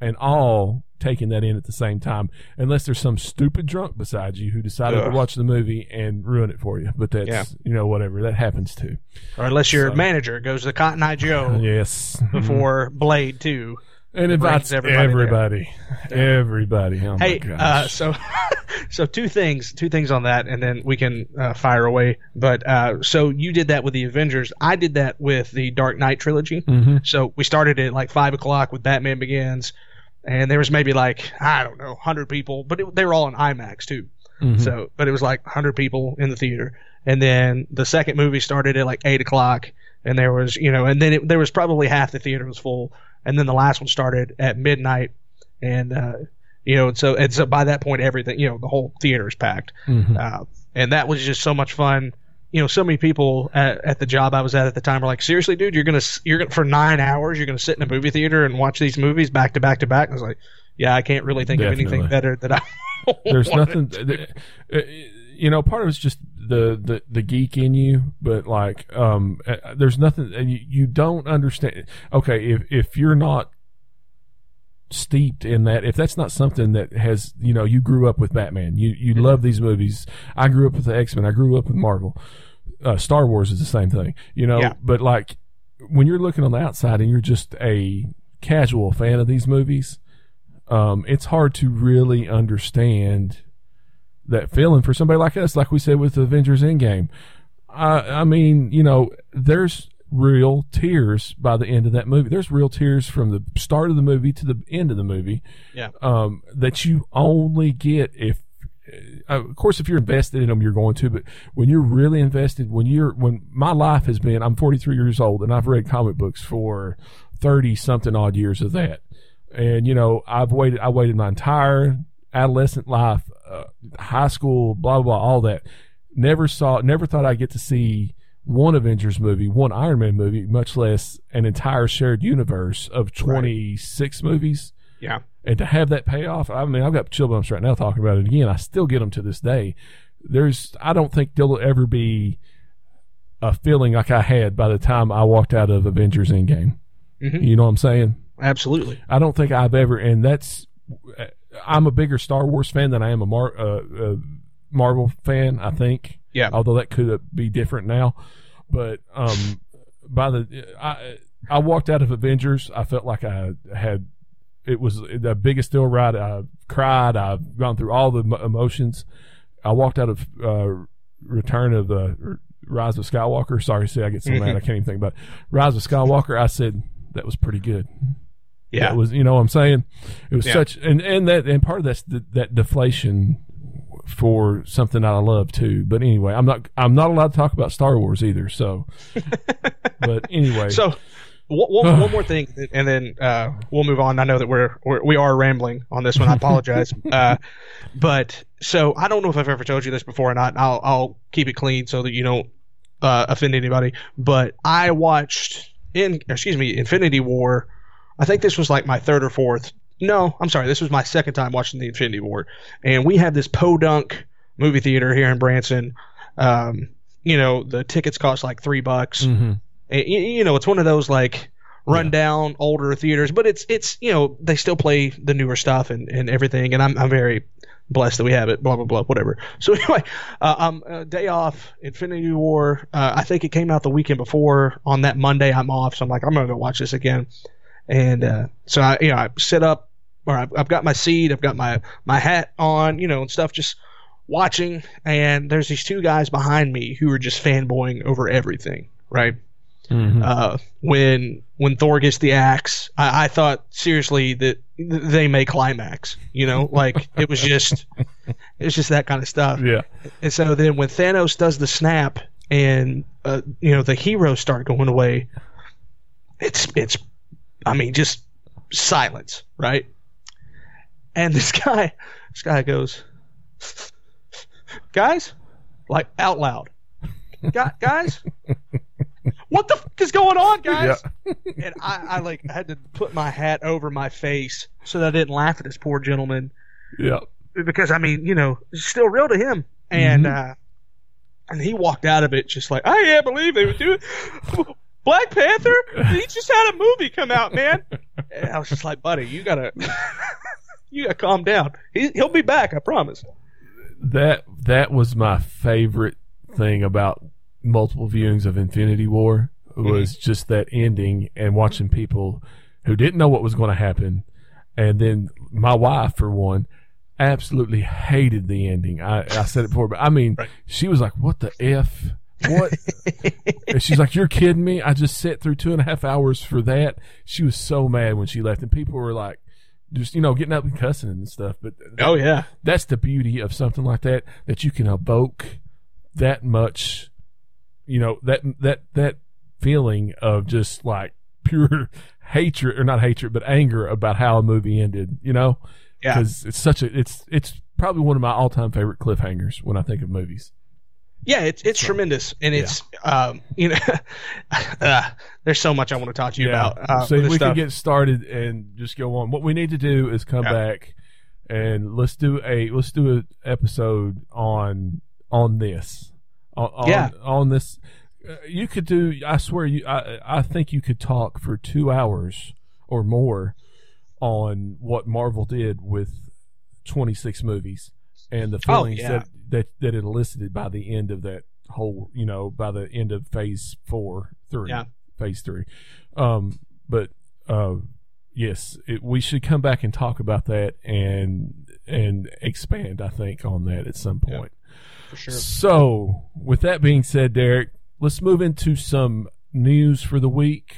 and all taking that in at the same time. Unless there's some stupid drunk beside you who decided Ugh. to watch the movie and ruin it for you. But that's Yeah. you know whatever that happens too. or unless your So- manager goes to Cotton Eye Joe Yes. before Blade 2. and invites everybody everybody, there. everybody. Oh Hey, my uh, so so two things, two things on that, and then we can uh, fire away. But uh, so you did that with the Avengers. I did that with the Dark Knight trilogy. Mhm. So we started at like five o'clock with Batman Begins, and there was maybe like I don't know, hundred people, but it, they were all in IMAX too. Mhm. So, but it was like 100 people in the theater. And then the second movie started at like 8 o'clock. And there was, you know, and then it, there was probably half the theater was full. And then the last one started at midnight. And, uh, you know, and so, and so by that point, everything, you know, the whole theater is packed. Mhm. Uh, and that was just so much fun. You know, so many people at, at the job I was at at the time were like, seriously, dude, you're going to, you're to, for nine hours, you're going to sit in a movie theater and watch these movies back to back to back. And I was like, yeah, I can't really think of anything Definitely. better that I there's nothing th- uh, you know part of it's just the, the the geek in you but like um uh, there's nothing and you, you don't understand okay if if you're not steeped in that. If that's not something that has you know you grew up with batman. You you love these movies. I grew up with the x-men. I grew up with marvel. Uh, star wars is the same thing you know Yeah. but like when you're looking on the outside and you're just a casual fan of these movies um, it's hard to really understand that feeling for somebody like us, like we said with the Avengers Endgame. I, I mean, you know, there's real tears by the end of that movie. There's real tears from the start of the movie to the end of the movie. Yeah. Um, that you only get if, uh, of course, if you're invested in them, you're going to. But when you're really invested, when you're when my life has been, I'm 43 years old, and I've read comic books for 30 something odd years of that and you know i've waited i waited my entire adolescent life uh, high school blah blah blah all that never saw never thought i'd get to see one avengers movie one iron man movie much less an entire shared universe of 26 movies Yeah. and to have that payoff i mean i've got chill bumps right now talking about it again i still get them to this day there's i don't think there'll ever be a feeling like i had by the time i walked out of avengers endgame Mhm. you know what i'm saying Absolutely. I don't think I've ever, and that's, I'm a bigger Star Wars fan than I am a Mar, uh, uh, Marvel fan. I think, Yeah. although that could be different now, but um, by the I I walked out of Avengers, I felt like I had it was the biggest thrill ride. I cried. I've gone through all the emotions. I walked out of uh, Return of the Rise of Skywalker. Sorry, see, I get so mad I can't even think about it. Rise of Skywalker. I said that was pretty good. Yeah. it was, you know what I'm saying? It was Yeah. such, and, and that, and part of that's the, that deflation for something that I love too. But anyway, I'm not, I'm not allowed to talk about Star Wars either. So, but anyway. So, one, one, more thing, and then uh, we'll move on. I know that we're, we're we are rambling on this one. I apologize. uh, but so I don't know if I've ever told you this before or not. I'll I'll keep it clean so that you don't uh, offend anybody. But I watched in excuse me Infinity War. I think this was like my third or fourth. No, I'm sorry. This was my second time watching the Infinity War, and we have this podunk movie theater here in Branson. Um, you know, the tickets cost like three bucks. Mhm. And, you know, it's one of those like run down older theaters, but it's it's you know they still play the newer stuff and, and everything, and I'm I'm very blessed that we have it. Blah blah blah, whatever. So anyway, uh, um, uh, day off, Infinity War. Uh, I think it came out the weekend before. On that Monday, I'm off, so I'm like I'm gonna go watch this again. And uh, so I you know I sit up, or I've, I've got my seat, I've got my my hat on, you know, and stuff, just watching. And there's these two guys behind me who are just fanboying over everything, right? Mhm. uh, when when Thor gets the axe, I, I thought seriously that th- they may climax. You know, like it was just, It's just that kind of stuff. Yeah. And so then when Thanos does the snap and uh, you know the heroes start going away, it's it's I mean just silence, right? And this guy this guy goes, guys, like out loud, "Gu- guys, what the fuck is going on, guys? And I, I like I had to put my hat over my face so that I didn't laugh at this poor gentleman Yeah. because I mean, you know, it's still real to him. And uh and he walked out of it just like, I can't believe they would do it. Black Panther? He just had a movie come out, man. And I was just like, buddy, you gotta you gotta calm down. He he'll be back, I promise. That that was my favorite thing about multiple viewings of Infinity War was mm-hmm. just that ending and watching people who didn't know what was going to happen, and then my wife for one absolutely hated the ending. I, I said it before, but I mean, Right. she was like, "What the f." What? and she's like, "You're kidding me! I just sat through two and a half hours for that." She was so mad when she left, and people were like, just you know, getting up and cussing and stuff. But Oh yeah. that's the beauty of something like that that you can evoke that much you know that that that feeling of just like pure hatred or not hatred but anger about how a movie ended you know Yeah. because it's such a it's it's probably one of my all-time favorite cliffhangers when i think of movies Yeah, it's it's tremendous, and it's um, you know, uh, there's so much I want to talk to you about. Uh, so we this can get started and just go on. What we need to do is come Yeah. back and let's do a let's do an episode on on this. On, on, Yeah. on this. Uh, you could do i swear you i i think you could talk for two hours or more on what marvel did with 26 movies and the feelings Oh, yeah. that, that that it elicited by the end of that whole you know by the end of phase four three Yeah. phase three um but uh yes it, we should come back and talk about that and and expand i think on that at some Yeah. point for sure. so, with that being said, Derek, let's move into some news for the week.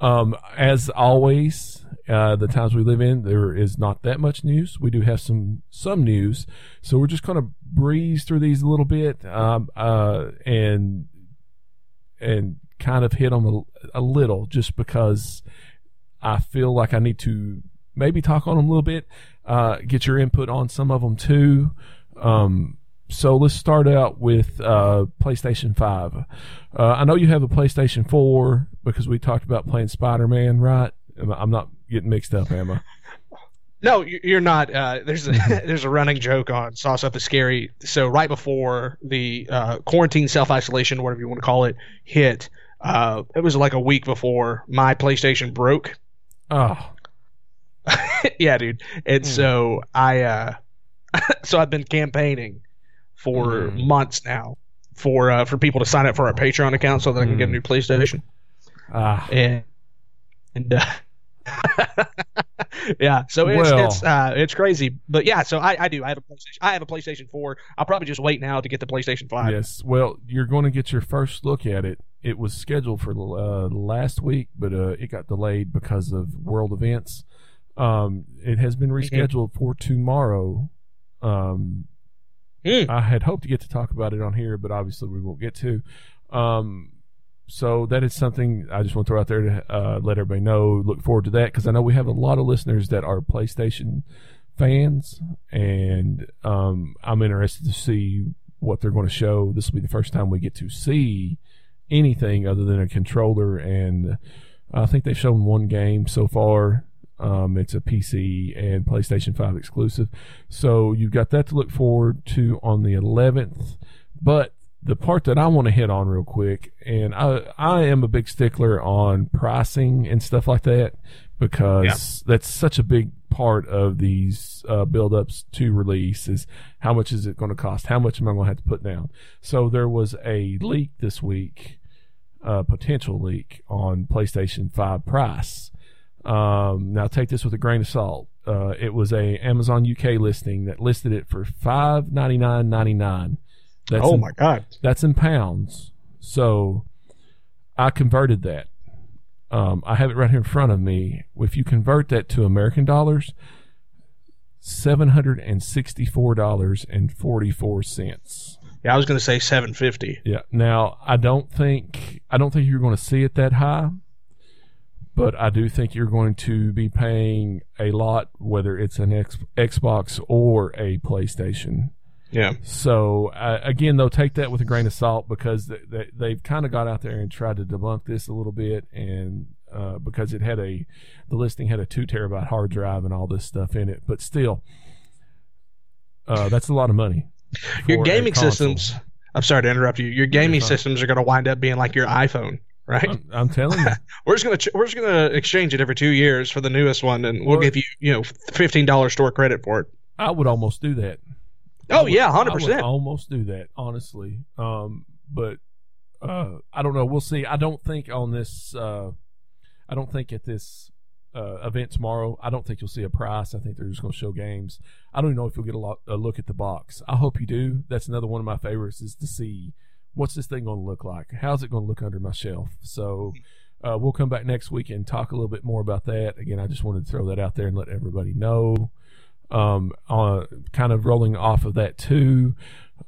Um, as always, uh, the times we live in, there is not that much news. We do have some some news, so we're just going to breeze through these a little bit, um, uh, and and kind of hit them a, a little, just because I feel like I need to maybe talk on them a little bit, uh, get your input on some of them too. Um, so let's start out with uh, PlayStation 5. Uh, I know you have a PlayStation 4 because we talked about playing Spider Man, right? I'm not getting mixed up, am I? No, you- you're not. Uh, there's a there's a running joke on Saw Stuff is Scary. So right before the uh, quarantine self isolation, whatever you want to call it, hit, uh, it was like a week before my PlayStation broke. Oh, yeah, dude. And Hmm. so I, uh, so I've been campaigning for Hmm. months now for uh, for people to sign up for our Patreon account so that I can get a Hmm. new PlayStation. ah, And and uh, yeah, so it's Well. it's uh, it's crazy, but yeah. So I, I do. I have a PlayStation. I have a PlayStation Four. I'll probably just wait now to get the PlayStation Five. yes. Well, you're going to get your first look at it. It was scheduled for uh, last week, but uh, it got delayed because of world events. Um, it has been rescheduled for tomorrow. Um, Hmm. I had hoped to get to talk about it on here, but obviously we won't get to. Um, so that is something I just want to throw out there to uh, let everybody know. Look forward to that because I know we have a lot of listeners that are PlayStation fans, and um, I'm interested to see what they're going to show. This will be the first time we get to see anything other than a controller, and I think they've shown one game so far. Um, it's a PC and PlayStation 5 exclusive. So you've got that to look forward to on the 11th. But the part that I want to hit on real quick, and I I am a big stickler on pricing and stuff like that because that's such a big part of these uh, build-ups to release is how much is it going to cost? How much am I going to have to put down? So there was a leak this week, a potential leak on PlayStation 5 price. Um, now take this with a grain of salt. Uh, it was a Amazon UK listing that listed it for five ninety nine ninety nine. That's oh in, my god. that's in pounds. So I converted that. Um, I have it right here in front of me. If you convert that to American dollars, seven hundred and sixty-four dollars and forty-four cents. Yeah, I was going to say 750. Yeah. Now I don't think I don't think you're going to see it that high, but I do think you're going to be paying a lot, whether it's an X, Xbox or a PlayStation. Yeah. So uh, again, though, take that with a grain of salt because they, they, they've kind of got out there and tried to debunk this a little bit, and uh, because it had a the listing had a two terabyte hard drive and all this stuff in it, but still, uh, that's a lot of money. Your gaming systems. I'm sorry to interrupt you. Your gaming systems are going to wind up being like your iPhone, right? I'm, I'm telling you. we're just going to ch- we're just going to exchange it every two years for the newest one, and we'll Well- give you you know fifteen dollars store credit for it. I would almost do that. Oh would- yeah, hundred percent. almost do that, honestly. Um, but uh, I don't know. We'll see. I don't think on this. Uh, I don't think at this uh, event tomorrow. I don't think you'll see a price. I think they're just going to show games. I don't even know if you'll get a, lot, a look at the box. I hope you do. That's another one of my favorites is to see what's this thing going to look like. How's it going to look under my shelf? So. Uh, we'll come back next week and talk a little bit more about that. Again, I just wanted to throw that out there and let everybody know um, uh, kind of rolling off of that too.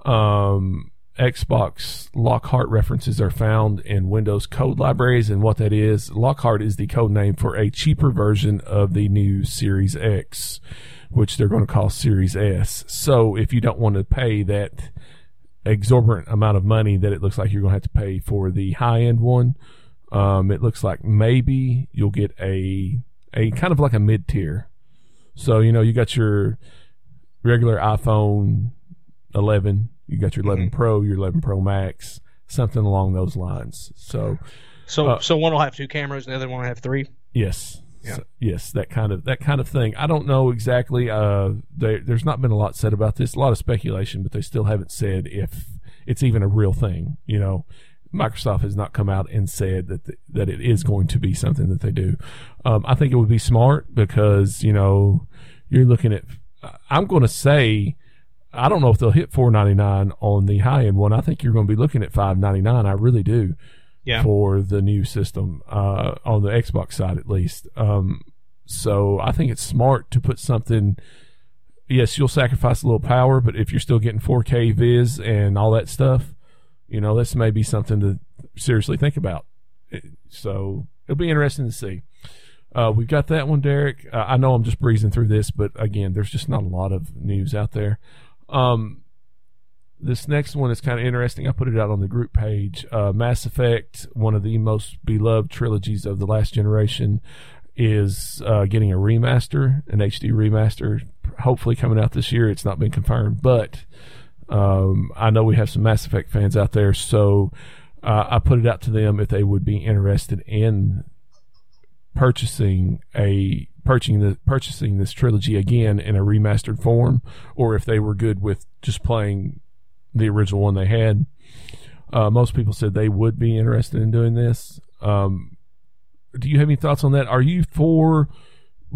Um, Xbox Lockhart references are found in Windows code libraries, and what that is, Lockhart is the code name for a cheaper version of the new Series X, which they're going to call Series S. So if you don't want to pay that exorbitant amount of money that it looks like you're going to have to pay for the high end one, um, it looks like maybe you'll get a a kind of like a mid tier. So you know you got your regular iPhone 11, you got your 11 Pro, your 11 Pro Max, something along those lines. So So Uh, so one will have two cameras, and the other one will have three. yes, Yeah. So- yes, that kind of that kind of thing. I don't know exactly. Uh, there, there's not been a lot said about this. A lot of speculation, but they still haven't said if it's even a real thing. You know, Microsoft has not come out and said that th- that it is going to be something that they do. Um, I think it would be smart because you know you're looking at. I'm going to say. I don't know if they'll hit 4.99 on the high end one. I think you're going to be looking at 5.99. I really do Yeah. for the new system uh, on the Xbox side, at least. Um, so I think it's smart to put something. Yes, you'll sacrifice a little power, but if you're still getting 4K viz and all that stuff, you know, this may be something to seriously think about. So it'll be interesting to see. Uh, we've got that one, Derek. Uh, I know I'm just breezing through this, but again, there's just not a lot of news out there. Um, this next one is kind of interesting. I put it out on the group page. Uh, Mass Effect, one of the most beloved trilogies of the last generation, is uh, getting a remaster, an HD remaster, hopefully coming out this year. It's not been confirmed, but um, I know we have some Mass Effect fans out there, so uh, I put it out to them if they would be interested in purchasing a purchasing the purchasing this trilogy again in a remastered form, or if they were good with just playing the original one they had. Uh, most people said they would be interested in doing this. Um, do you have any thoughts on that? Are you for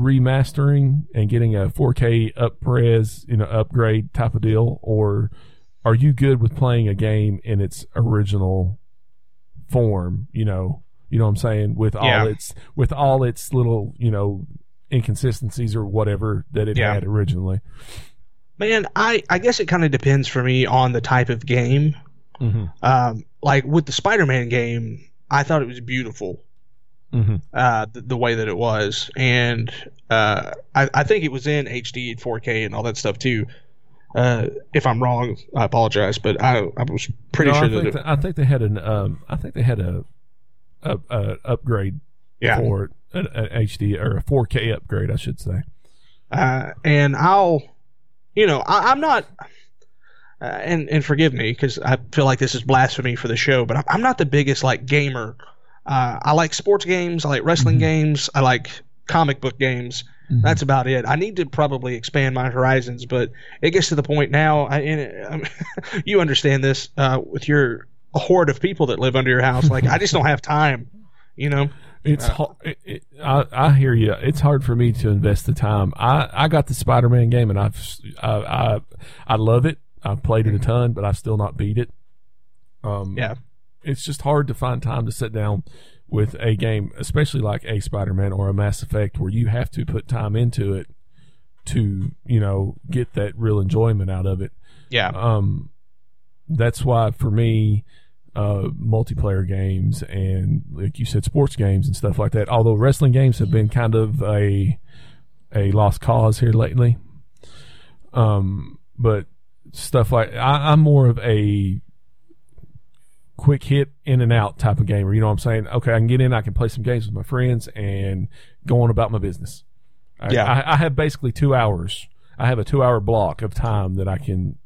remastering and getting a 4K upres, you know, upgrade type of deal, or are you good with playing a game in its original form? You know, you know what I'm saying with all its with all its little you know inconsistencies or whatever that it Yeah. had originally. Man, I I guess it kind of depends for me on the type of game. Mm-hmm. Um, like with the Spider-Man game, I thought it was beautiful. Mm-hmm. uh, the, the way that it was, and uh, I, I think it was in HD and 4K and all that stuff too. Uh, if I'm wrong, I apologize, but I, I was pretty no, sure I that, think, that- I think they had an um, I think they had a, a, a upgrade yeah. for it, an, an HD or a 4K upgrade, I should say. Uh, and I'll, you know, I, I'm not, uh, and and forgive me because I feel like this is blasphemy for the show, but I'm, I'm not the biggest like gamer. Uh, I like sports games, I like wrestling Mhm. games, I like comic book games. Mhm. That's about it. I need to probably expand my horizons, but it gets to the point now. I, and, you understand this uh, with your horde of people that live under your house. Like I just don't have time. You know. It's Uh. It, it, I I hear you. It's hard for me to invest the time. I, I got the Spider Man game and I've I, I I love it. I've played it a ton, but I've still not beat it. Um, Yeah. It's just hard to find time to sit down with a game, especially like a Spider Man or a Mass Effect, where you have to put time into it to you know get that real enjoyment out of it. Yeah. Um, that's why for me, uh, multiplayer games and like you said, sports games and stuff like that. Although wrestling games have been kind of a a lost cause here lately. Um, but stuff like I, I'm more of a quick hit in and out type of gamer. You know what I'm saying? Okay, I can get in, I can play some games with my friends and go on about my business. I, Yeah. I, I have basically two hours. I have a two hour block of time that I can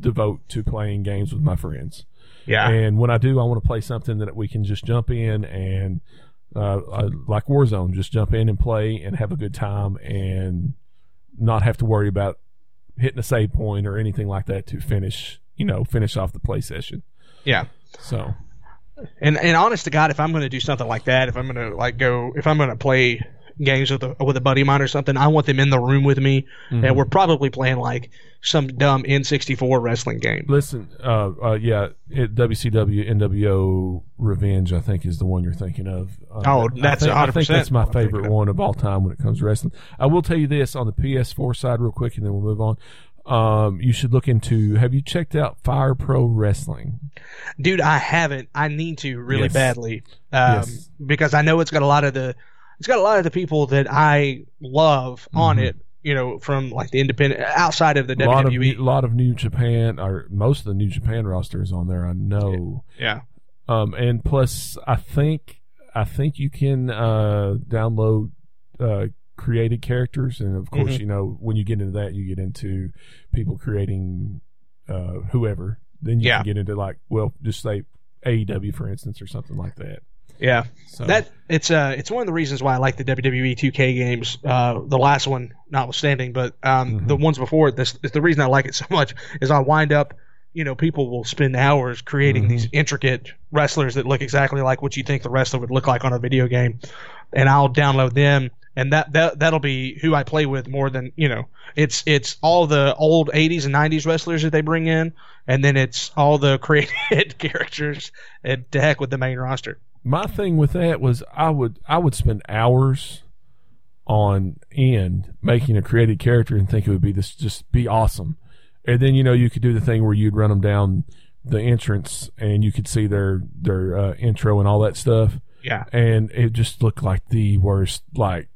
devote to playing games with my friends. Yeah. And when I do, I want to play something that we can just jump in and, uh, uh, like Warzone, just jump in and play and have a good time and not have to worry about hitting a save point or anything like that to finish, you know, finish off the play session. yeah. So, And and honest to God, if I'm going to do something like that, if I'm going to like go, if I'm going to play games with a with a buddy of mine or something, I want them in the room with me, Mm-hmm. and we're probably playing like some dumb N64 wrestling game. listen, uh, uh, yeah, it, WCW NWO Revenge, I think, is the one you're thinking of. Uh, Oh, I that's think, I think that's my what I'm thinking favorite one of all time when it comes to wrestling. I will tell you this on the PS4 side, real quick, and then we'll move on. Um, you should look into. Have you checked out Fire Pro Wrestling? Dude, I haven't. I need to really Yes. badly um, Yes. because I know it's got a lot of the it's got a lot of the people that I love on Mhm. it. You know, from like the independent outside of the A lot of WWE. a lot of New Japan, or most of the New Japan roster is on there. I know. yeah. Um, and plus, I think I think you can uh, download uh, created characters, and of course, Mhm. you know when you get into that, you get into people creating uh, whoever. Then you Yeah. can get into like, well, just say AEW for instance, or something like that. Yeah. So That it's uh it's one of the reasons why I like the WWE 2K games. Uh, the last one notwithstanding, but um, Mhm. the ones before it, this is the reason I like it so much is I wind up, you know, people will spend hours creating Mhm. these intricate wrestlers that look exactly like what you think the wrestler would look like on a video game, and I'll download them, and that that that'll be who I play with more than you know. It's it's all the old 80s and 90s wrestlers that they bring in, and then it's all the created characters, and to heck with the main roster. my thing with that was I would I would spend hours on end making a created character and think it would be this just be awesome. And then you know you could do the thing where you'd run them down the entrance and you could see their their uh, intro and all that stuff Yeah. and it just looked like the worst like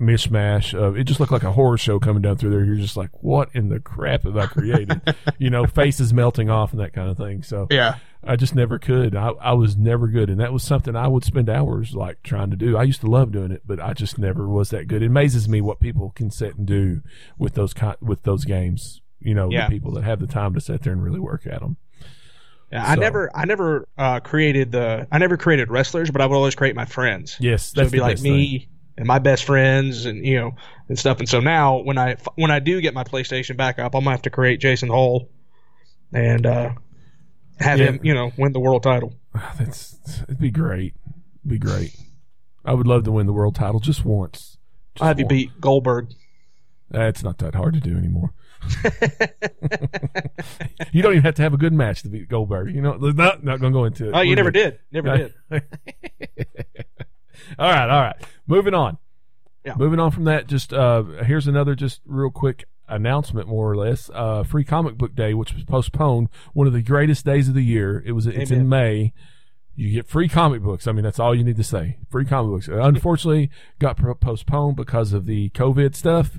mishmash of it just looked like a horror show coming down through there you're just like what in the crap have i created you know faces melting off and that kind of thing so Yeah. I just never could. I, I was never good, and that was something I would spend hours like trying to do. I used to love doing it, but I just never was that good. It amazes me what people can sit and do with those with those games. You know, Yeah. the people that have the time to sit there and really work at them. Yeah, I never, I never uh, created the, I never created wrestlers, but I would always create my friends. Yes, so that's it'd be like me thing. And my best friends, and you know, and stuff. And so now, when I when I do get my PlayStation back up, I'm gonna have to create Jason Hole, and uh, have Yeah. him, you know, win the world title. That's it'd be great. It'd be great. I would love to win the world title just once. Just I'll have you beat Goldberg. That's not that hard to do anymore. you don't even have to have a good match to beat Goldberg. You know, not not gonna go into it. Oh, you never did, never did. All right, all right. Moving on. Yeah. Moving on from that, just uh, here's another just real quick announcement, more or less. Uh, Free Comic Book Day, which was postponed, one of the greatest days of the year. It was. It's in May. You get free comic books. I mean, that's all you need to say. Free comic books. Unfortunately, got postponed because of the COVID stuff.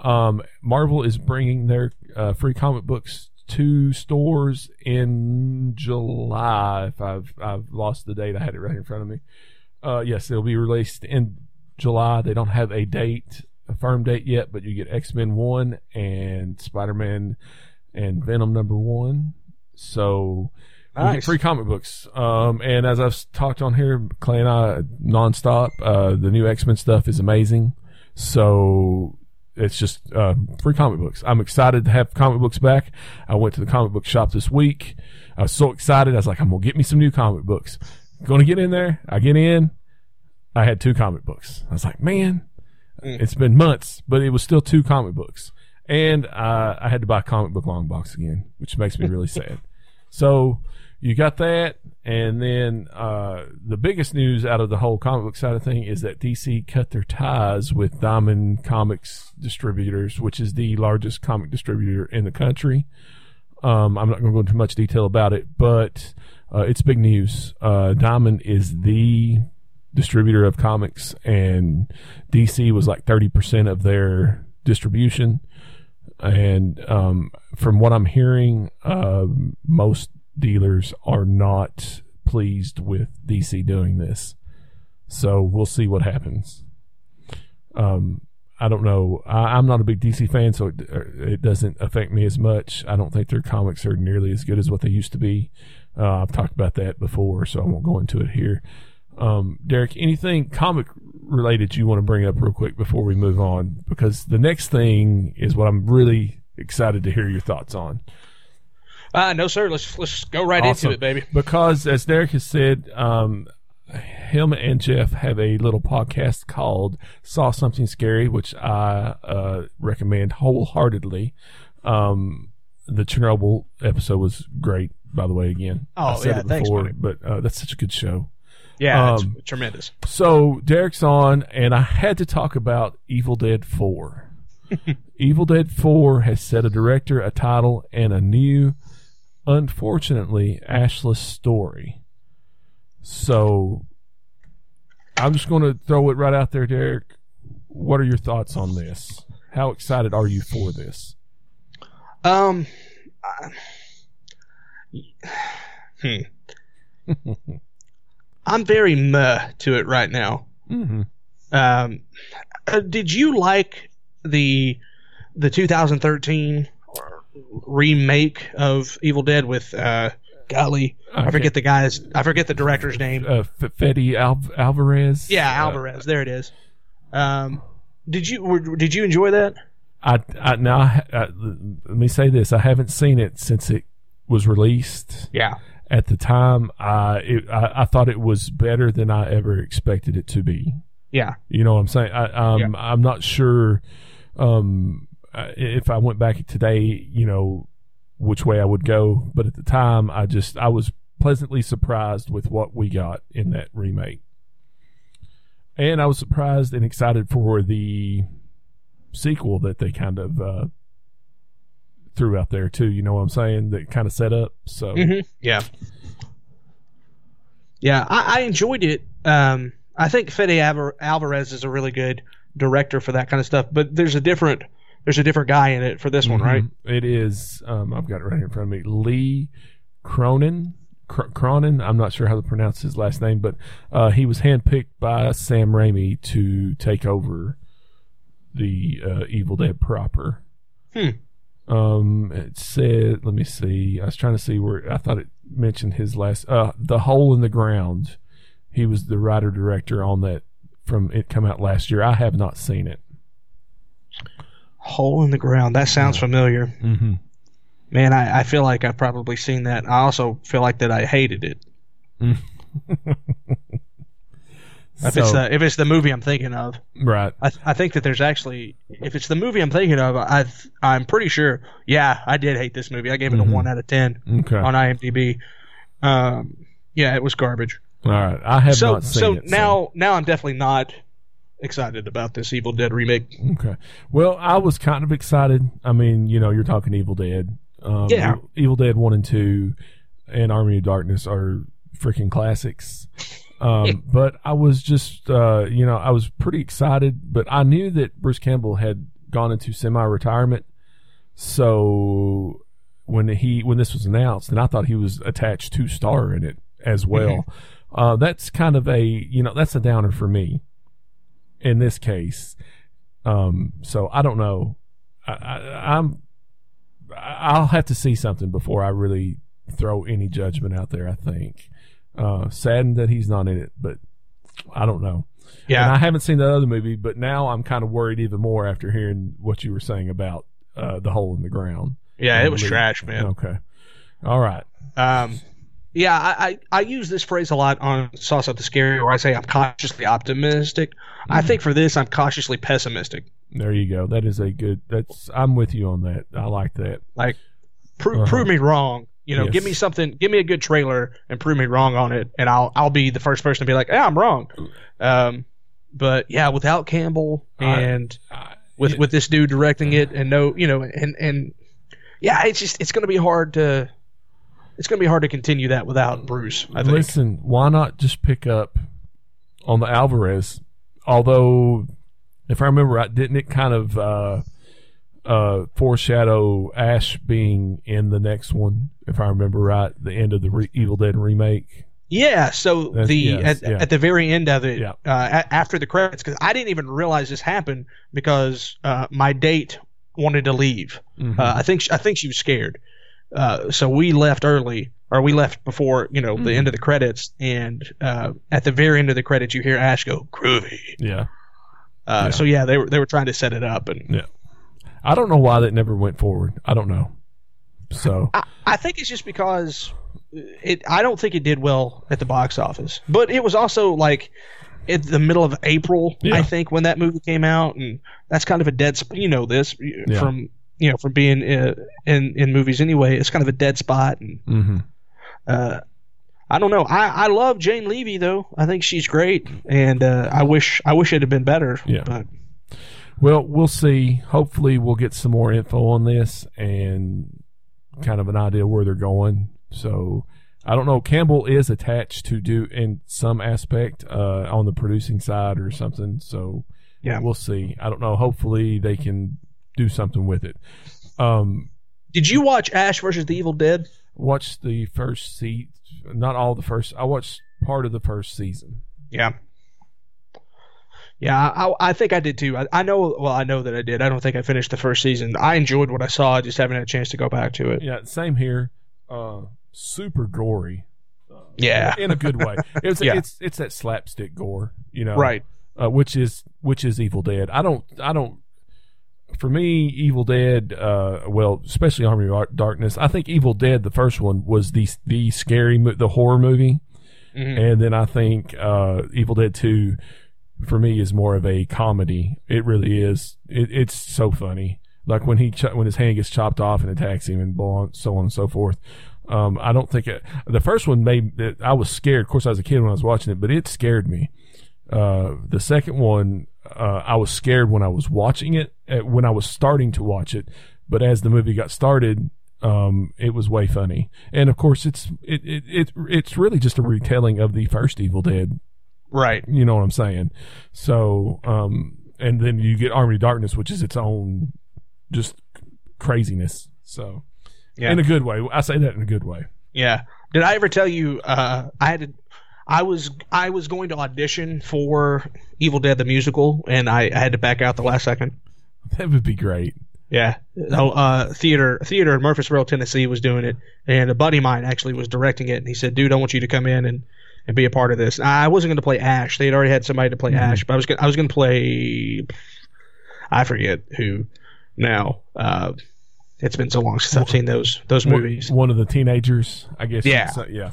Um, Marvel is bringing their uh, free comic books to stores in July. If I've I've lost the date, I had it right in front of me. Uh, yes, it'll be released in July. They don't have a date, a firm date yet, but you get X Men one and Spider Man and Venom number one. So we get free comic books. Um, and as I've talked on here, Clay and I nonstop. Uh, the new X Men stuff is amazing. So it's just uh, free comic books. I'm excited to have comic books back. I went to the comic book shop this week. I was so excited. I was like, I'm gonna get me some new comic books. Going to get in there. I get in. I had two comic books. I was like, man, Mm. it's been months, but it was still two comic books. And uh, I had to buy a comic book long box again, which makes me really sad. So you got that, and then uh, the biggest news out of the whole comic book side of thing is that DC cut their ties with Diamond Comics Distributors, which is the largest comic distributor in the country. Um, I'm not going to go into much detail about it, but uh, it's big news. Uh, Diamond is the distributor of comics, and DC was like 30% of their distribution. And um, from what I'm hearing, uh, most dealers are not pleased with DC doing this. So we'll see what happens. Um, I don't know. I, I'm not a big DC fan, so it, it doesn't affect me as much. I don't think their comics are nearly as good as what they used to be. Uh, I've talked about that before, so I won't go into it here. Um, Derek, anything comic related you want to bring up real quick before we move on? Because the next thing is what I'm really excited to hear your thoughts on. Uh, no, sir. Let's let's go right Awesome. into it, baby. Because as Derek has said, um, him and Jeff have a little podcast called "Saw Something Scary," which I uh, recommend wholeheartedly. Um, the Chernobyl episode was great, by the way. Again, Oh, I said yeah, it thanks, before, buddy. but uh, that's such a good show. Yeah, Um, it's tremendous. So Derek's on, and I had to talk about Evil Dead 4. Evil Dead 4 has set a director, a title, and a new, unfortunately, ashless story. So I'm just going to throw it right out there, Derek. What are your thoughts on this? How excited are you for this? Um, I- hmm. I'm very meh to it right now. Mm-hmm. Um, uh, did you like the the 2013 remake of Evil Dead with uh, golly, I forget the guy's, I forget the director's name. Uh, F- Fede Al- Alvarez. Yeah, Uh, Alvarez. There it is. Um, did you were, did you enjoy that? I, I now I, I, let me say this: I haven't seen it since it was released. Yeah. At the time, I, it, I I thought it was better than I ever expected it to be. Yeah. You know what I'm saying? I, um, Yeah. I'm not sure um, uh, if I went back today, you know, which way I would go. But at the time, I just I was pleasantly surprised with what we got in that remake, and I was surprised and excited for the sequel that they kind of uh, threw out there too. You know what I'm saying? That kind of set up. So hmm Yeah. Yeah, I, I enjoyed it. Um, I think Fede Alvarez is a really good director for that kind of stuff. But there's a different there's a different guy in it for this one, right? Mhm. It is. Um, I've got it right here in front of me. Lee Cronin. Cr- Cronin. I'm not sure how to pronounce his last name, but uh, he was handpicked by Sam Raimi to take over the uh, Evil Dead proper. Hmm. Um, it said. Let me see. I was trying to see where I thought it mentioned his last. Uh, the Hole in the Ground. He was the writer director on that from it come out last year. I have not seen it. Hole in the ground. That sounds familiar. Mm-hmm. Man, I, I feel like I've probably seen that. I also feel like that I hated it. If it's the if it's the movie I'm thinking of, right. I, I think that there's actually if it's the movie I'm thinking of, I I'm pretty sure. Yeah, I did hate this movie. I gave it Mhm. a one out of ten Okay. on IMDb. Um, yeah, it was garbage. All right, I have so not seen so it. now now I'm definitely not excited about this Evil Dead remake. okay. Well, I was kind of excited. I mean, you know, you're talking Evil Dead. Um, Yeah. Evil Dead one and two, and Army of Darkness are freaking classics. Um, but I was just, uh, you know, I was pretty excited. But I knew that Bruce Campbell had gone into semi-retirement. So when he when this was announced, and I thought he was attached to star in it as well. Uh, that's kind of a you know that's a downer for me in this case. Um, so I don't know. I, I, I'm I'll have to see something before I really throw any judgment out there. I think uh, saddened that he's not in it, but I don't know. Yeah, And I haven't seen that other movie, but now I'm kind of worried even more after hearing what you were saying about uh, the hole in the ground. yeah, it was trash, man. Okay, all right. Um, yeah, I, I, I use this phrase a lot on Saw the Scary where I say I'm cautiously optimistic. I Mm-hmm. think for this, I'm cautiously pessimistic. There you go. That is a good. That's I'm with you on that. I like that. Like, pro- Uh-huh. prove me wrong. You know, Yes. give me something, give me a good trailer and prove me wrong on it, and I'll I'll be the first person to be like, yeah, I'm wrong. Um, but yeah, without Campbell I- and I- with yeah. with this dude directing it, and no, you know, and and yeah, it's just it's going to be hard to it's going to be hard to continue that without Bruce. I think. Listen, why not just pick up on the Alvarez? Although, if I remember right, didn't it kind of uh, uh, foreshadow Ash being in the next one? If I remember right, the end of the re- Evil Dead remake. Yeah, so That's- the yes, at, yeah. at the very end of it, Yeah. uh, a- after the credits, because I didn't even realize this happened because uh, my date wanted to leave. Mhm. Uh, I think sh- I think she was scared, uh, so we left early, or we left before you know the Mhm. end of the credits. And uh, at the very end of the credits, you hear Ash go groovy. yeah, Uh, Yeah. So yeah, they were they were trying to set it up, and yeah. I don't know why that never went forward. I don't know. So I, I think it's just because it. I don't think it did well at the box office, but it was also like in the middle of April, Yeah. I think, when that movie came out, and that's kind of a dead. Sp- you know this Yeah. from you know from being uh, in in movies anyway. It's kind of a dead spot, and hmm uh, I don't know. I I love Jane Levy though. I think she's great, and uh, I wish I wish it had been better. Yeah. but Well, we'll see. Hopefully, we'll get some more info on this and kind of an idea where they're going. So, I don't know. Campbell is attached to do in some aspect uh, on the producing side or something. So, Yeah. we'll see. I don't know. Hopefully, they can do something with it. Um, did you watch Ash versus the Evil Dead? watch the first seat, not all the first. I watched part of the first season. Yeah. Yeah, I, I think I did too. I, I know. Well, I know that I did. I don't think I finished the first season. I enjoyed what I saw. I just haven't had a chance to go back to it. Yeah, same here. Uh, super gory. Yeah. in a good way. It's Yeah. it's it's that slapstick gore, you know, Right. Uh, which is which is Evil Dead. I don't I don't. For me, Evil Dead, uh, well, especially Army of Darkness. I think Evil Dead, the first one, was the the scary, mo- the horror movie, Mhm. and then I think uh, Evil Dead Two, for me, is more of a comedy. It really is. It, it's so funny. Like when he ch- when his hand gets chopped off and attacks him, and blah- so on and so forth. Um, I don't think it, the first one made I was scared. Of course, I was a kid when I was watching it, but it scared me. Uh, the second one, uh, I was scared when I was watching it, uh, when I was starting to watch it. But as the movie got started, um, it was way funny. And of course, it's it, it, it it's really just a retelling of the first Evil Dead. Right. You know what I'm saying? So, um, and then you get Army of Darkness, which is its own just craziness. So, Yeah. in a good way. I say that in a good way. Yeah. Did I ever tell you? Uh, I had to. I was I was going to audition for Evil Dead the musical, and I, I had to back out the last second. That would be great. Yeah. Oh, uh, theater theater in Murfreesboro, Tennessee was doing it, and a buddy of mine actually was directing it, and he said, "Dude, I want you to come in and, and be a part of this." I wasn't going to play Ash; they had already had somebody to play Mhm. Ash, but I was gonna, I was going to play. I forget who now. Uh, it's been so long since I've seen those those movies. One of the teenagers, I guess. Yeah. yeah.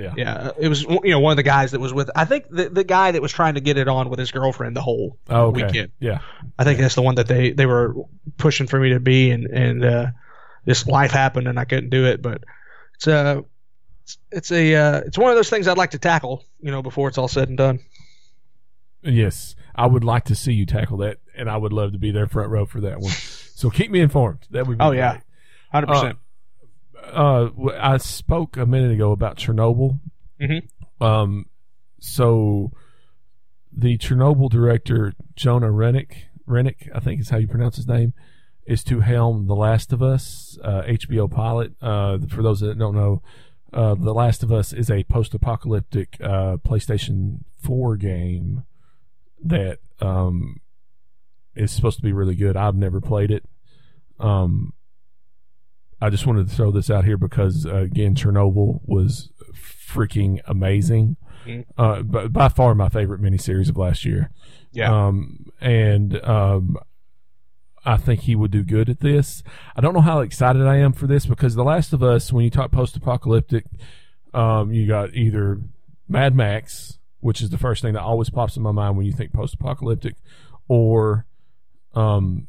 Yeah. Yeah, it was you know one of the guys that was with. I think the the guy that was trying to get it on with his girlfriend the whole Oh, okay. weekend. Yeah. I think that's the one that they they were pushing for me to be, and and uh, this life happened and I couldn't do it. But it's a it's, it's a uh, it's one of those things I'd like to tackle, you know, before it's all said and done. Yes. I would like to see you tackle that, and I would love to be there front row for that one. So keep me informed. That would be Oh, yeah. Hundred percent. uh, w- I spoke a minute ago about Chernobyl. Mhm. Um, so the Chernobyl director Jonah Rennick, Rennick, I think is how you pronounce his name, is to helm The Last of Us, uh, HBO pilot. Uh, for those that don't know, uh, The Last of Us is a post-apocalyptic uh, PlayStation 4 game that um, is supposed to be really good. I've never played it. Um, I just wanted to throw this out here because uh, again, Chernobyl was freaking amazing. Mhm. Uh, but by far my favorite miniseries of last year. Yeah. Um, and um, I think he would do good at this. I don't know how excited I am for this because The Last of Us, when you talk post-apocalyptic, um, you got either Mad Max, which is the first thing that always pops in my mind when you think post-apocalyptic, or um,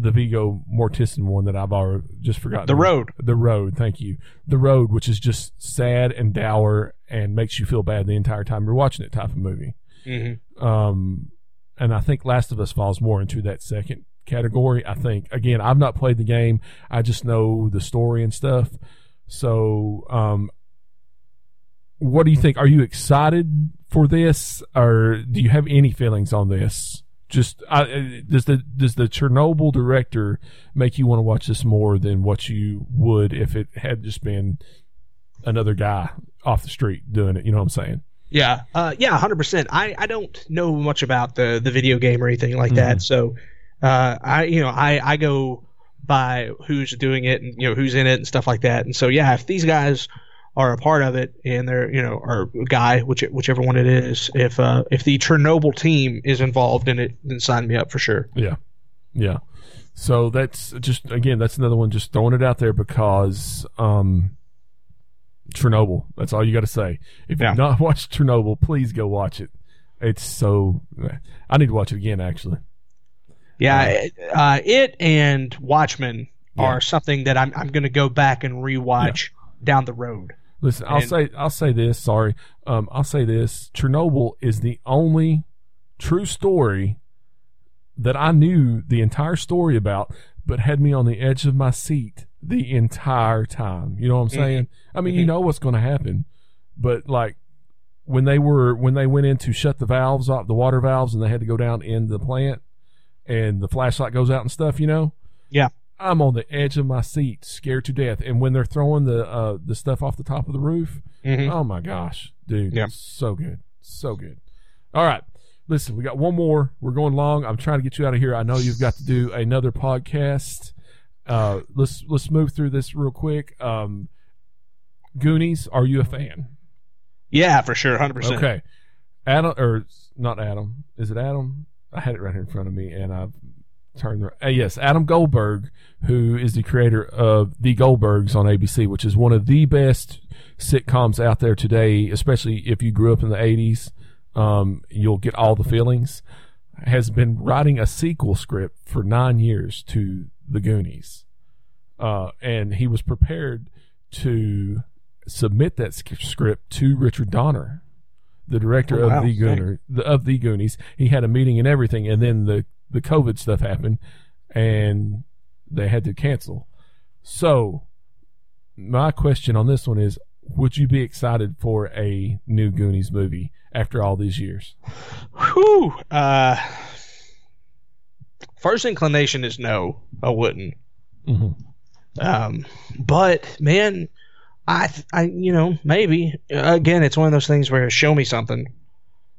the Viggo Mortensen one that I've already just forgotten. The Road. The Road. Thank you. The Road, which is just sad and dour and makes you feel bad the entire time you're watching it type of movie. Mm-hmm. Um, and I think Last of Us falls more into that second category. I think again, I've not played the game. I just know the story and stuff. So, um, what do you think? Are you excited for this, or do you have any feelings on this? Just uh, does the does the Chernobyl director make you want to watch this more than what you would if it had just been another guy off the street doing it? You know what I'm saying? Yeah, uh, yeah, hundred percent. I, I don't know much about the the video game or anything like that, Mhm. so uh, I you know I I go by who's doing it and you know who's in it and stuff like that. And so yeah, if these guys are a part of it and they're you know or guy which whichever one it is, if uh, if the Chernobyl team is involved in it, then sign me up for sure. Yeah. Yeah. So that's just again, that's another one just throwing it out there because um Chernobyl. That's all you got to say. If Yeah. you've not watched Chernobyl, please go watch it. It's so I need to watch it again actually. Yeah, uh, it and Watchmen Yeah. are something that I'm I'm going to go back and rewatch down the road. Listen, I'll And- say I'll say this, sorry. Um I'll say this. Chernobyl is the only true story that I knew the entire story about but had me on the edge of my seat the entire time. You know what I'm Mhm. saying? I mean, you Mhm. know what's going to happen, but like when they were when they went in to shut the valves off, the water valves, and they had to go down in the plant, and the flashlight goes out and stuff. You know? Yeah. I'm on the edge of my seat, scared to death. And when they're throwing the uh, the stuff off the top of the roof, Mhm. oh my gosh, dude, Yeah. so good, so good. All right, listen, we got one more. We're going long. I'm trying to get you out of here. I know you've got to do another podcast. Uh, let's let's move through this real quick. Um, Goonies, are you a fan? Yeah, for sure, hundred percent. Okay, Adam or not Adam? Is it Adam? I had it right here in front of me, and I've turned. The, uh, yes, Adam Goldberg, who is the creator of The Goldbergs on ABC, which is one of the best sitcoms out there today. Especially if you grew up in the '80s, um, you'll get all the feelings. Has been writing a sequel script for nine years to The Goonies, uh, and he was prepared to submit that script to Richard Donner, the director Oh, wow. of the Gooner, the, of the Goonies. He had a meeting and everything, and then the the COVID stuff happened, and they had to cancel. So, my question on this one is: Would you be excited for a new Goonies movie after all these years? Whew. Uh, first inclination is no. I wouldn't. Mm-hmm. Um, but man, I, I, you know, maybe again, it's one of those things where show me something.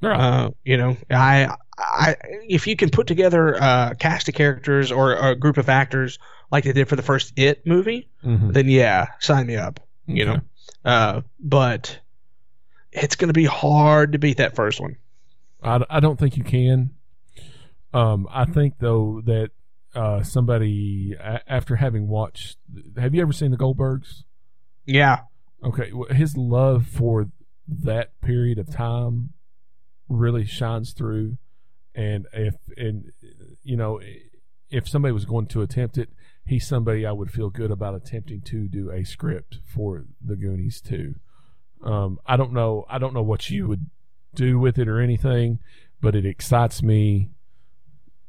Right. Uh, you know, I, I, if you can put together a cast of characters or a group of actors like they did for the first It movie, Mhm. then yeah, sign me up. You Okay. know, uh, but it's going to be hard to beat that first one. I, I don't think you can. Um, I think though that uh, somebody a- after having watched, have you ever seen the Goldbergs? Yeah. Okay, well, his love for that period of time really shines through, and if and you know if somebody was going to attempt it, he's somebody I would feel good about attempting to do a script for the Goonies too. Um, I don't know, I don't know what you would do with it or anything, but it excites me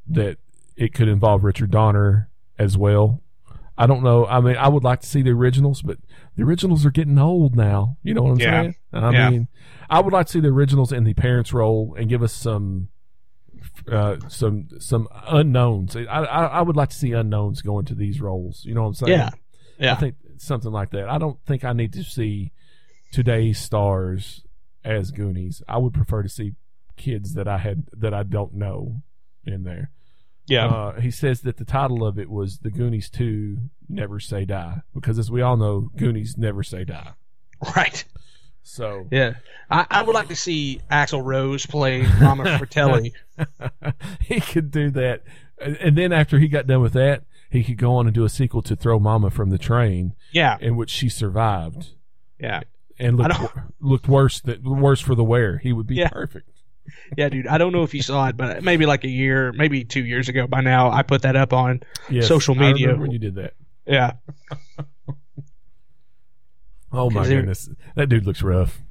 that it could involve Richard Donner as well. I don't know. I mean, I would like to see the originals, but the originals are getting old now. You know what I'm Yeah. saying? I Yeah. mean, I would like to see the originals in the parents' role and give us some, uh, some some unknowns. I, I I would like to see unknowns go into these roles. You know what I'm saying? Yeah. Yeah. I think something like that. I don't think I need to see today's stars as Goonies. I would prefer to see kids that I had that I don't know in there. Yeah. Uh, he says that the title of it was The Goonies 2 Never Say Die because as we all know, Goonies never say die. right. So Yeah. I, I would like to see Axl Rose play Mama Fratelli. he could do that. And then after he got done with that, he could go on and do a sequel to Throw Mama from the Train Yeah. in which she survived Yeah. and looked, looked worse that worse for the wear. He would be Yeah. perfect. Yeah, dude. I don't know if you saw it, but maybe like a year, maybe two years ago by now, I put that up on. Yes, Social I media. remember when you did that. Yeah. Oh my goodness, that dude looks rough.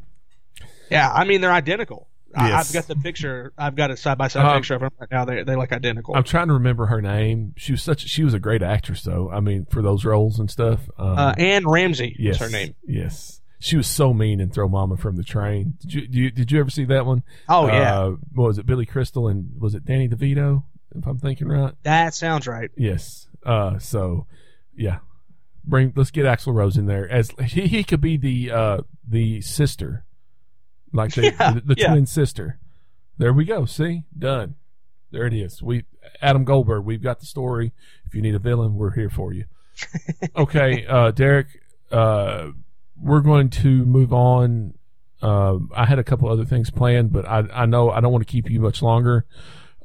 Yeah, I mean they're identical. Yes. I've got the picture. I've got a side by side picture of them right now. They they look identical. I'm trying to remember her name. She was such. She was a great actress, though. I mean, for those roles and stuff. Um, uh, Anne Ramsey yes, is her name. Yes, she was so mean in Throw Mama from the Train. Did you? Did you, did you ever see that one? Oh yeah, Uh, what was it? Billy Crystal and was it Danny DeVito? If I'm thinking right. that sounds right. Yes. Uh. So, yeah. Bring. Let's get Axl Rose in there as he, he could be the uh the sister, like the Yeah, the, the yeah. twin sister. There we go. See, done. There it is. We Adam Goldberg. We've got the story. If you need a villain, we're here for you. okay, uh, Derek. Uh, we're going to move on. Um, I had a couple other things planned, but I I know I don't want to keep you much longer.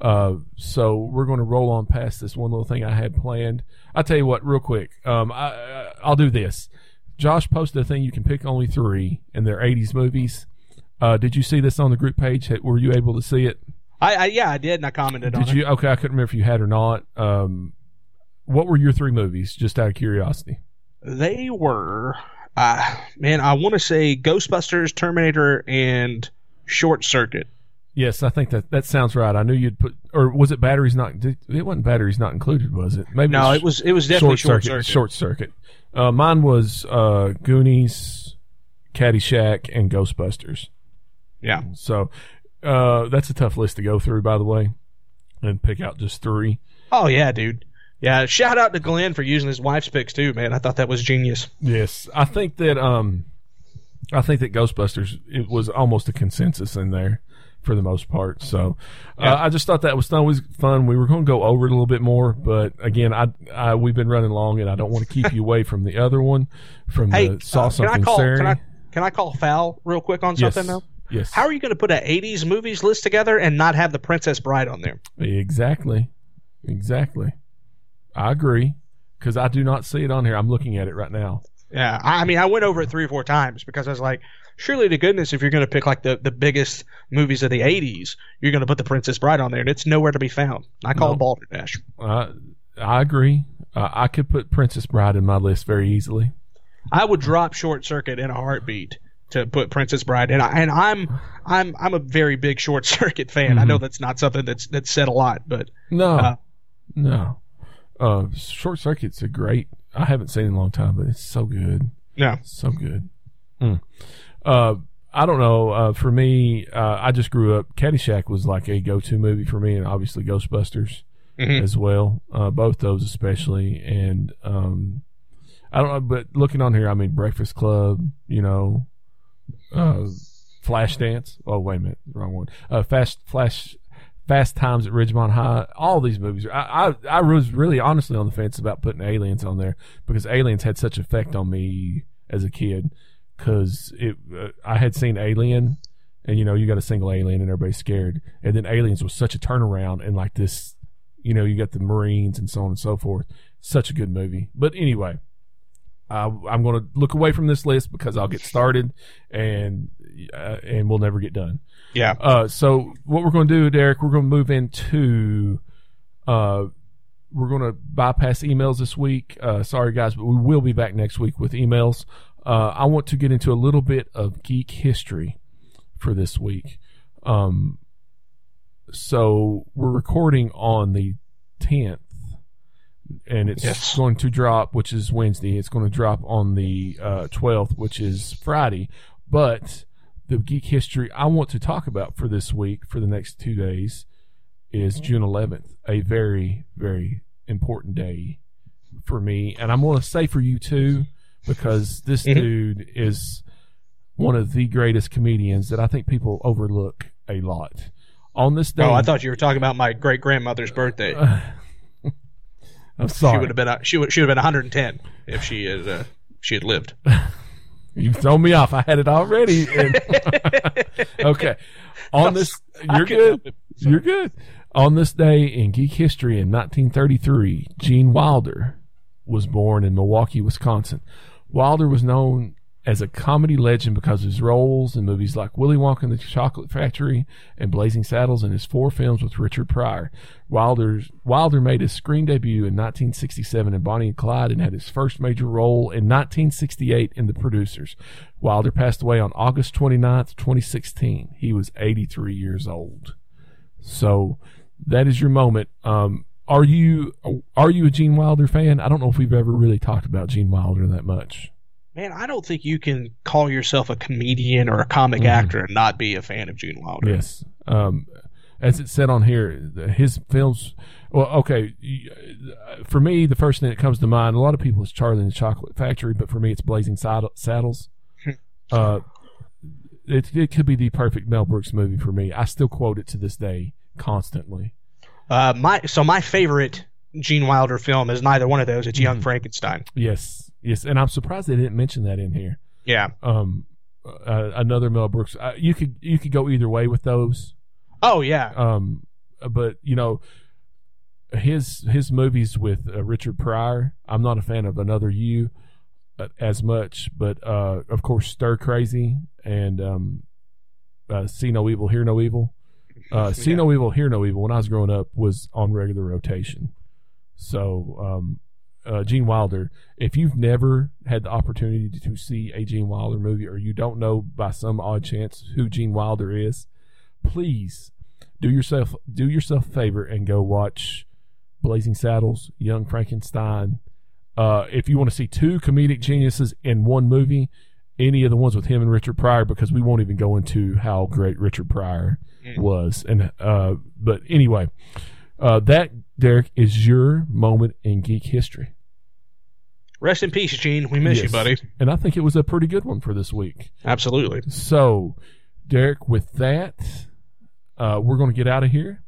Uh, so we're going to roll on past this one little thing I had planned. I'll tell you what, real quick. Um, I, I'll do this. Josh posted a thing you can pick only three, and they're '80s movies. Uh, did you see this on the group page? Were you able to see it? I, I yeah, I did, and I commented on it. Did you? Okay, I couldn't remember if you had or not. Um, what were your three movies? Just out of curiosity. They were, uh, man, I want to say Ghostbusters, Terminator, and Short Circuit. Yes, I think that that sounds right. I knew you'd put, or was it batteries not? did- It wasn't batteries not included, was it? Maybe No, it was it was definitely Short, Circuit. Short circuit. Uh, mine was uh, Goonies, Caddyshack, and Ghostbusters. Yeah, So uh, that's a tough list to go through, by the way, and pick out just three. Oh yeah, dude. Yeah, shout out to Glenn for using his wife's picks too, man. I thought that was genius. Yes, I think that um, I think that Ghostbusters it was almost a consensus in there for the most part. So Yeah. uh, I just thought that was always fun. We were going to go over it a little bit more, but again, I, I we've been running long, and I don't want to keep you away from the other one from Hey, the saw uh, can I something call? Can I can I call foul real quick on yes, something though? yes, How are you going to put an '80s movies list together and not have the Princess Bride on there? exactly, exactly. I agree because I do not see it on here. I'm looking at it right now. Yeah, I mean, I went over it three or four times because I was like, surely to goodness, if you're going to pick like the, the biggest movies of the '80s, you're going to put the Princess Bride on there, and it's nowhere to be found. I call No. it Balderdash. Uh, I agree. Uh, I could put Princess Bride in my list very easily. I would drop Short Circuit in a heartbeat to put Princess Bride, and I, and I'm I'm I'm a very big Short Circuit fan. I know that's not something that's that's said a lot, but No, Uh, no. Uh, Short Circuit's a great. I haven't seen it in a long time, but it's so good, Yeah, so good. Mm. Uh, I don't know. Uh, for me, uh, I just grew up. Caddyshack was like a go-to movie for me, and obviously Ghostbusters Mhm. as well. Uh, both those especially, and um, I don't know. But looking on here, I mean Breakfast Club. You know, uh, Flashdance. Oh wait a minute, wrong one. Uh, Fast Flash. Fast Times at Ridgemont High. All these movies. I, I I was really honestly on the fence about putting Aliens on there because Aliens had such effect on me as a kid. Because it, uh, I had seen Alien, and you know you got a single alien and everybody's scared, and then Aliens was such a turnaround and like this, you know you got the Marines and so on and so forth. Such a good movie. But anyway, I'm going to look away from this list because I'll get started and uh, and we'll never get done. Yeah, Uh, so what we're going to do, Derek, we're going to move into. Uh, we're going to bypass emails this week. Uh, sorry, guys, but we will be back next week with emails. Uh, I want to get into a little bit of geek history for this week. Um, so we're recording on the 10th, and it's Yes. going to drop, which is Wednesday. It's going to drop on the uh, 12th, which is Friday. But the geek history I want to talk about for this week, for the next two days, is June 11th, a very, very important day for me. And I'm going to say for you too, because this dude is one of the greatest comedians that I think people overlook a lot. On this day, Oh, I thought you were talking about my great grandmother's birthday. I'm sorry. She would have been she would she would have been 110 if she had uh, she had lived. You thrown me off. I had it already. And- okay. On this, you're good. You're good. On this day in geek history in 1933, Gene Wilder was born in Milwaukee, Wisconsin. Wilder was known as a comedy legend because of his roles in movies like Willy Wonka and the Chocolate Factory and Blazing Saddles and his four films with Richard Pryor. Wilder's, Wilder made his screen debut in 1967 in Bonnie and Clyde and had his first major role in 1968 in The Producers. Wilder passed away on August 29th, 2016. He was 83 years old. So that is your moment. Um, are you are you a Gene Wilder fan? I don't know if we've ever really talked about Gene Wilder that much. Man, I don't think you can call yourself a comedian or a comic Mhm. actor and not be a fan of Gene Wilder. Yes. Um, as it said on here, his films. Well, okay. For me, the first thing that comes to mind, a lot of people is Charlie and the Chocolate Factory, but for me, it's Blazing Saddles. uh, it it could be the perfect Mel Brooks movie for me. I still quote it to this day constantly. Uh, my so my favorite Gene Wilder film is neither one of those. It's Young Mhm. Frankenstein. Yes, yes, and I'm surprised they didn't mention that in here. Yeah. Um, uh, another Mel Brooks. Uh, you could you could go either way with those. Oh yeah. Um, but you know, his his movies with uh, Richard Pryor. I'm not a fan of Another You uh, as much, but uh, of course, Stir Crazy and um, uh, See No Evil, Hear No Evil. Uh, See Yeah. No Evil, Hear No Evil. When I was growing up, was on regular rotation. So, um, uh, Gene Wilder. If you've never had the opportunity to see a Gene Wilder movie, or you don't know by some odd chance who Gene Wilder is, please do yourself do yourself a favor and go watch Blazing Saddles, Young Frankenstein. Uh, if you want to see two comedic geniuses in one movie, any of the ones with him and Richard Pryor, because we won't even go into how great Richard Pryor Mm. was. And uh, but anyway, uh, that Derek is your moment in geek history, Rest in peace, Gene. We miss you, buddy. and I think it was a pretty good one for this week. Absolutely. So, Derek, with that, uh, we're going to get out of here.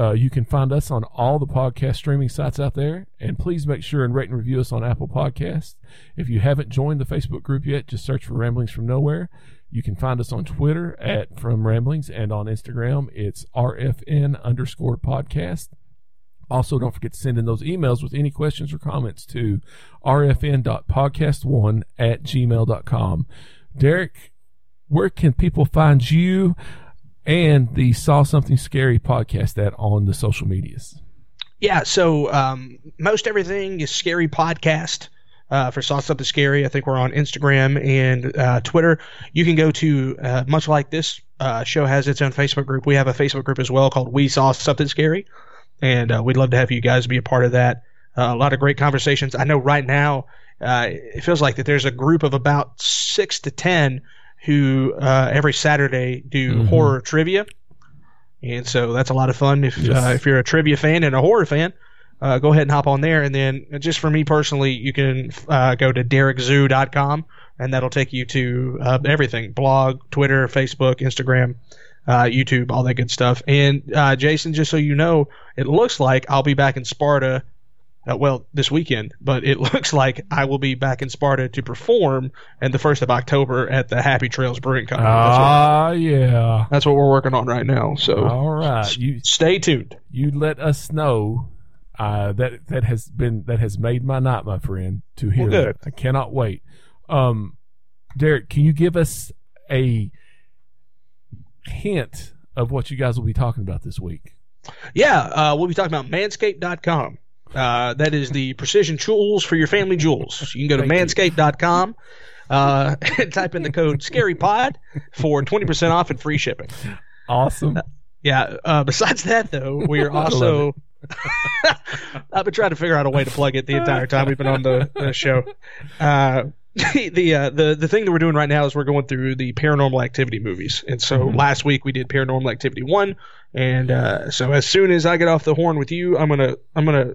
Uh, you can find us on all the podcast streaming sites out there, and please make sure and rate and review us on Apple Podcasts. If you haven't joined the Facebook group yet, just search for Ramblings from Nowhere. You can find us on Twitter at From Ramblings, and on Instagram it's RFN underscore podcast. Also, don't forget to send in those emails with any questions or comments to rfn.podcast1 at gmail.com. Derek, where can people find you and the Saw Something Scary podcast at on the social medias? Yeah, so um, most everything is scary podcast. Uh, for Saw Something Scary, I think we're on Instagram and uh, Twitter. You can go to, uh, much like this uh, show has its own Facebook group, we have a Facebook group as well called We Saw Something Scary. And uh, we'd love to have you guys be a part of that. Uh, a lot of great conversations. I know right now uh, it feels like that there's a group of about six to ten who uh, every Saturday do Mhm. horror trivia. And so that's a lot of fun if Yes. uh, if you're a trivia fan and a horror fan. Uh, go ahead and hop on there, and then just for me personally, you can uh, go to derekzoo.com, and that'll take you to uh, everything: blog, Twitter, Facebook, Instagram, uh, YouTube, all that good stuff. And uh, Jason, just so you know, it looks like I'll be back in Sparta. Uh, well, this weekend, but it looks like I will be back in Sparta to perform at the first of October at the Happy Trails Brewing Company. Ah, yeah. that's what we're working on right now. So All right, you stay tuned. you let us know. Uh, that that has been that has made my night, my friend. To hear Well, that, I cannot wait. Um, Derek, can you give us a hint of what you guys will be talking about this week? Yeah, uh, we'll be talking about manscaped.com. Uh, that is the precision tools for your family jewels. You can go to manscaped.com uh, and type in the code ScaryPod for 20% off and free shipping. Awesome. Yeah, uh, besides that, though, we are also. I've been trying to figure out a way to plug it the entire time we've been on the, the show. The uh, the the thing that we're doing right now is we're going through the paranormal activity movies, and so Mhm. last week we did Paranormal Activity one, and uh, so as soon as I get off the horn with you, I'm gonna I'm gonna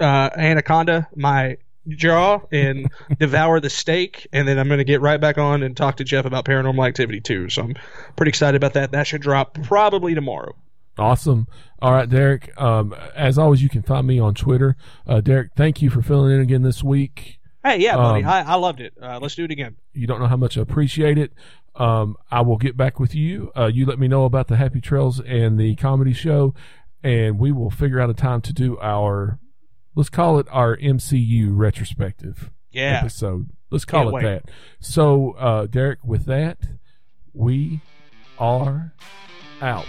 uh, anaconda my jaw and devour the steak, and then I'm gonna get right back on and talk to Jeff about Paranormal Activity two. So I'm pretty excited about that. That should drop probably tomorrow. Awesome. All right, Derek. Um, as always, you can find me on Twitter. Uh, Derek, thank you for filling in again this week. Hey, yeah, buddy, Um, I, I loved it. Uh, let's do it again. You don't know how much I appreciate it. Um, I will get back with you. Uh, you let me know about the Happy Trails and the comedy show, and we will figure out a time to do our, let's call it our MCU retrospective Yeah, episode. Let's call Can't it wait. that. So, uh, Derek, with that, we are out.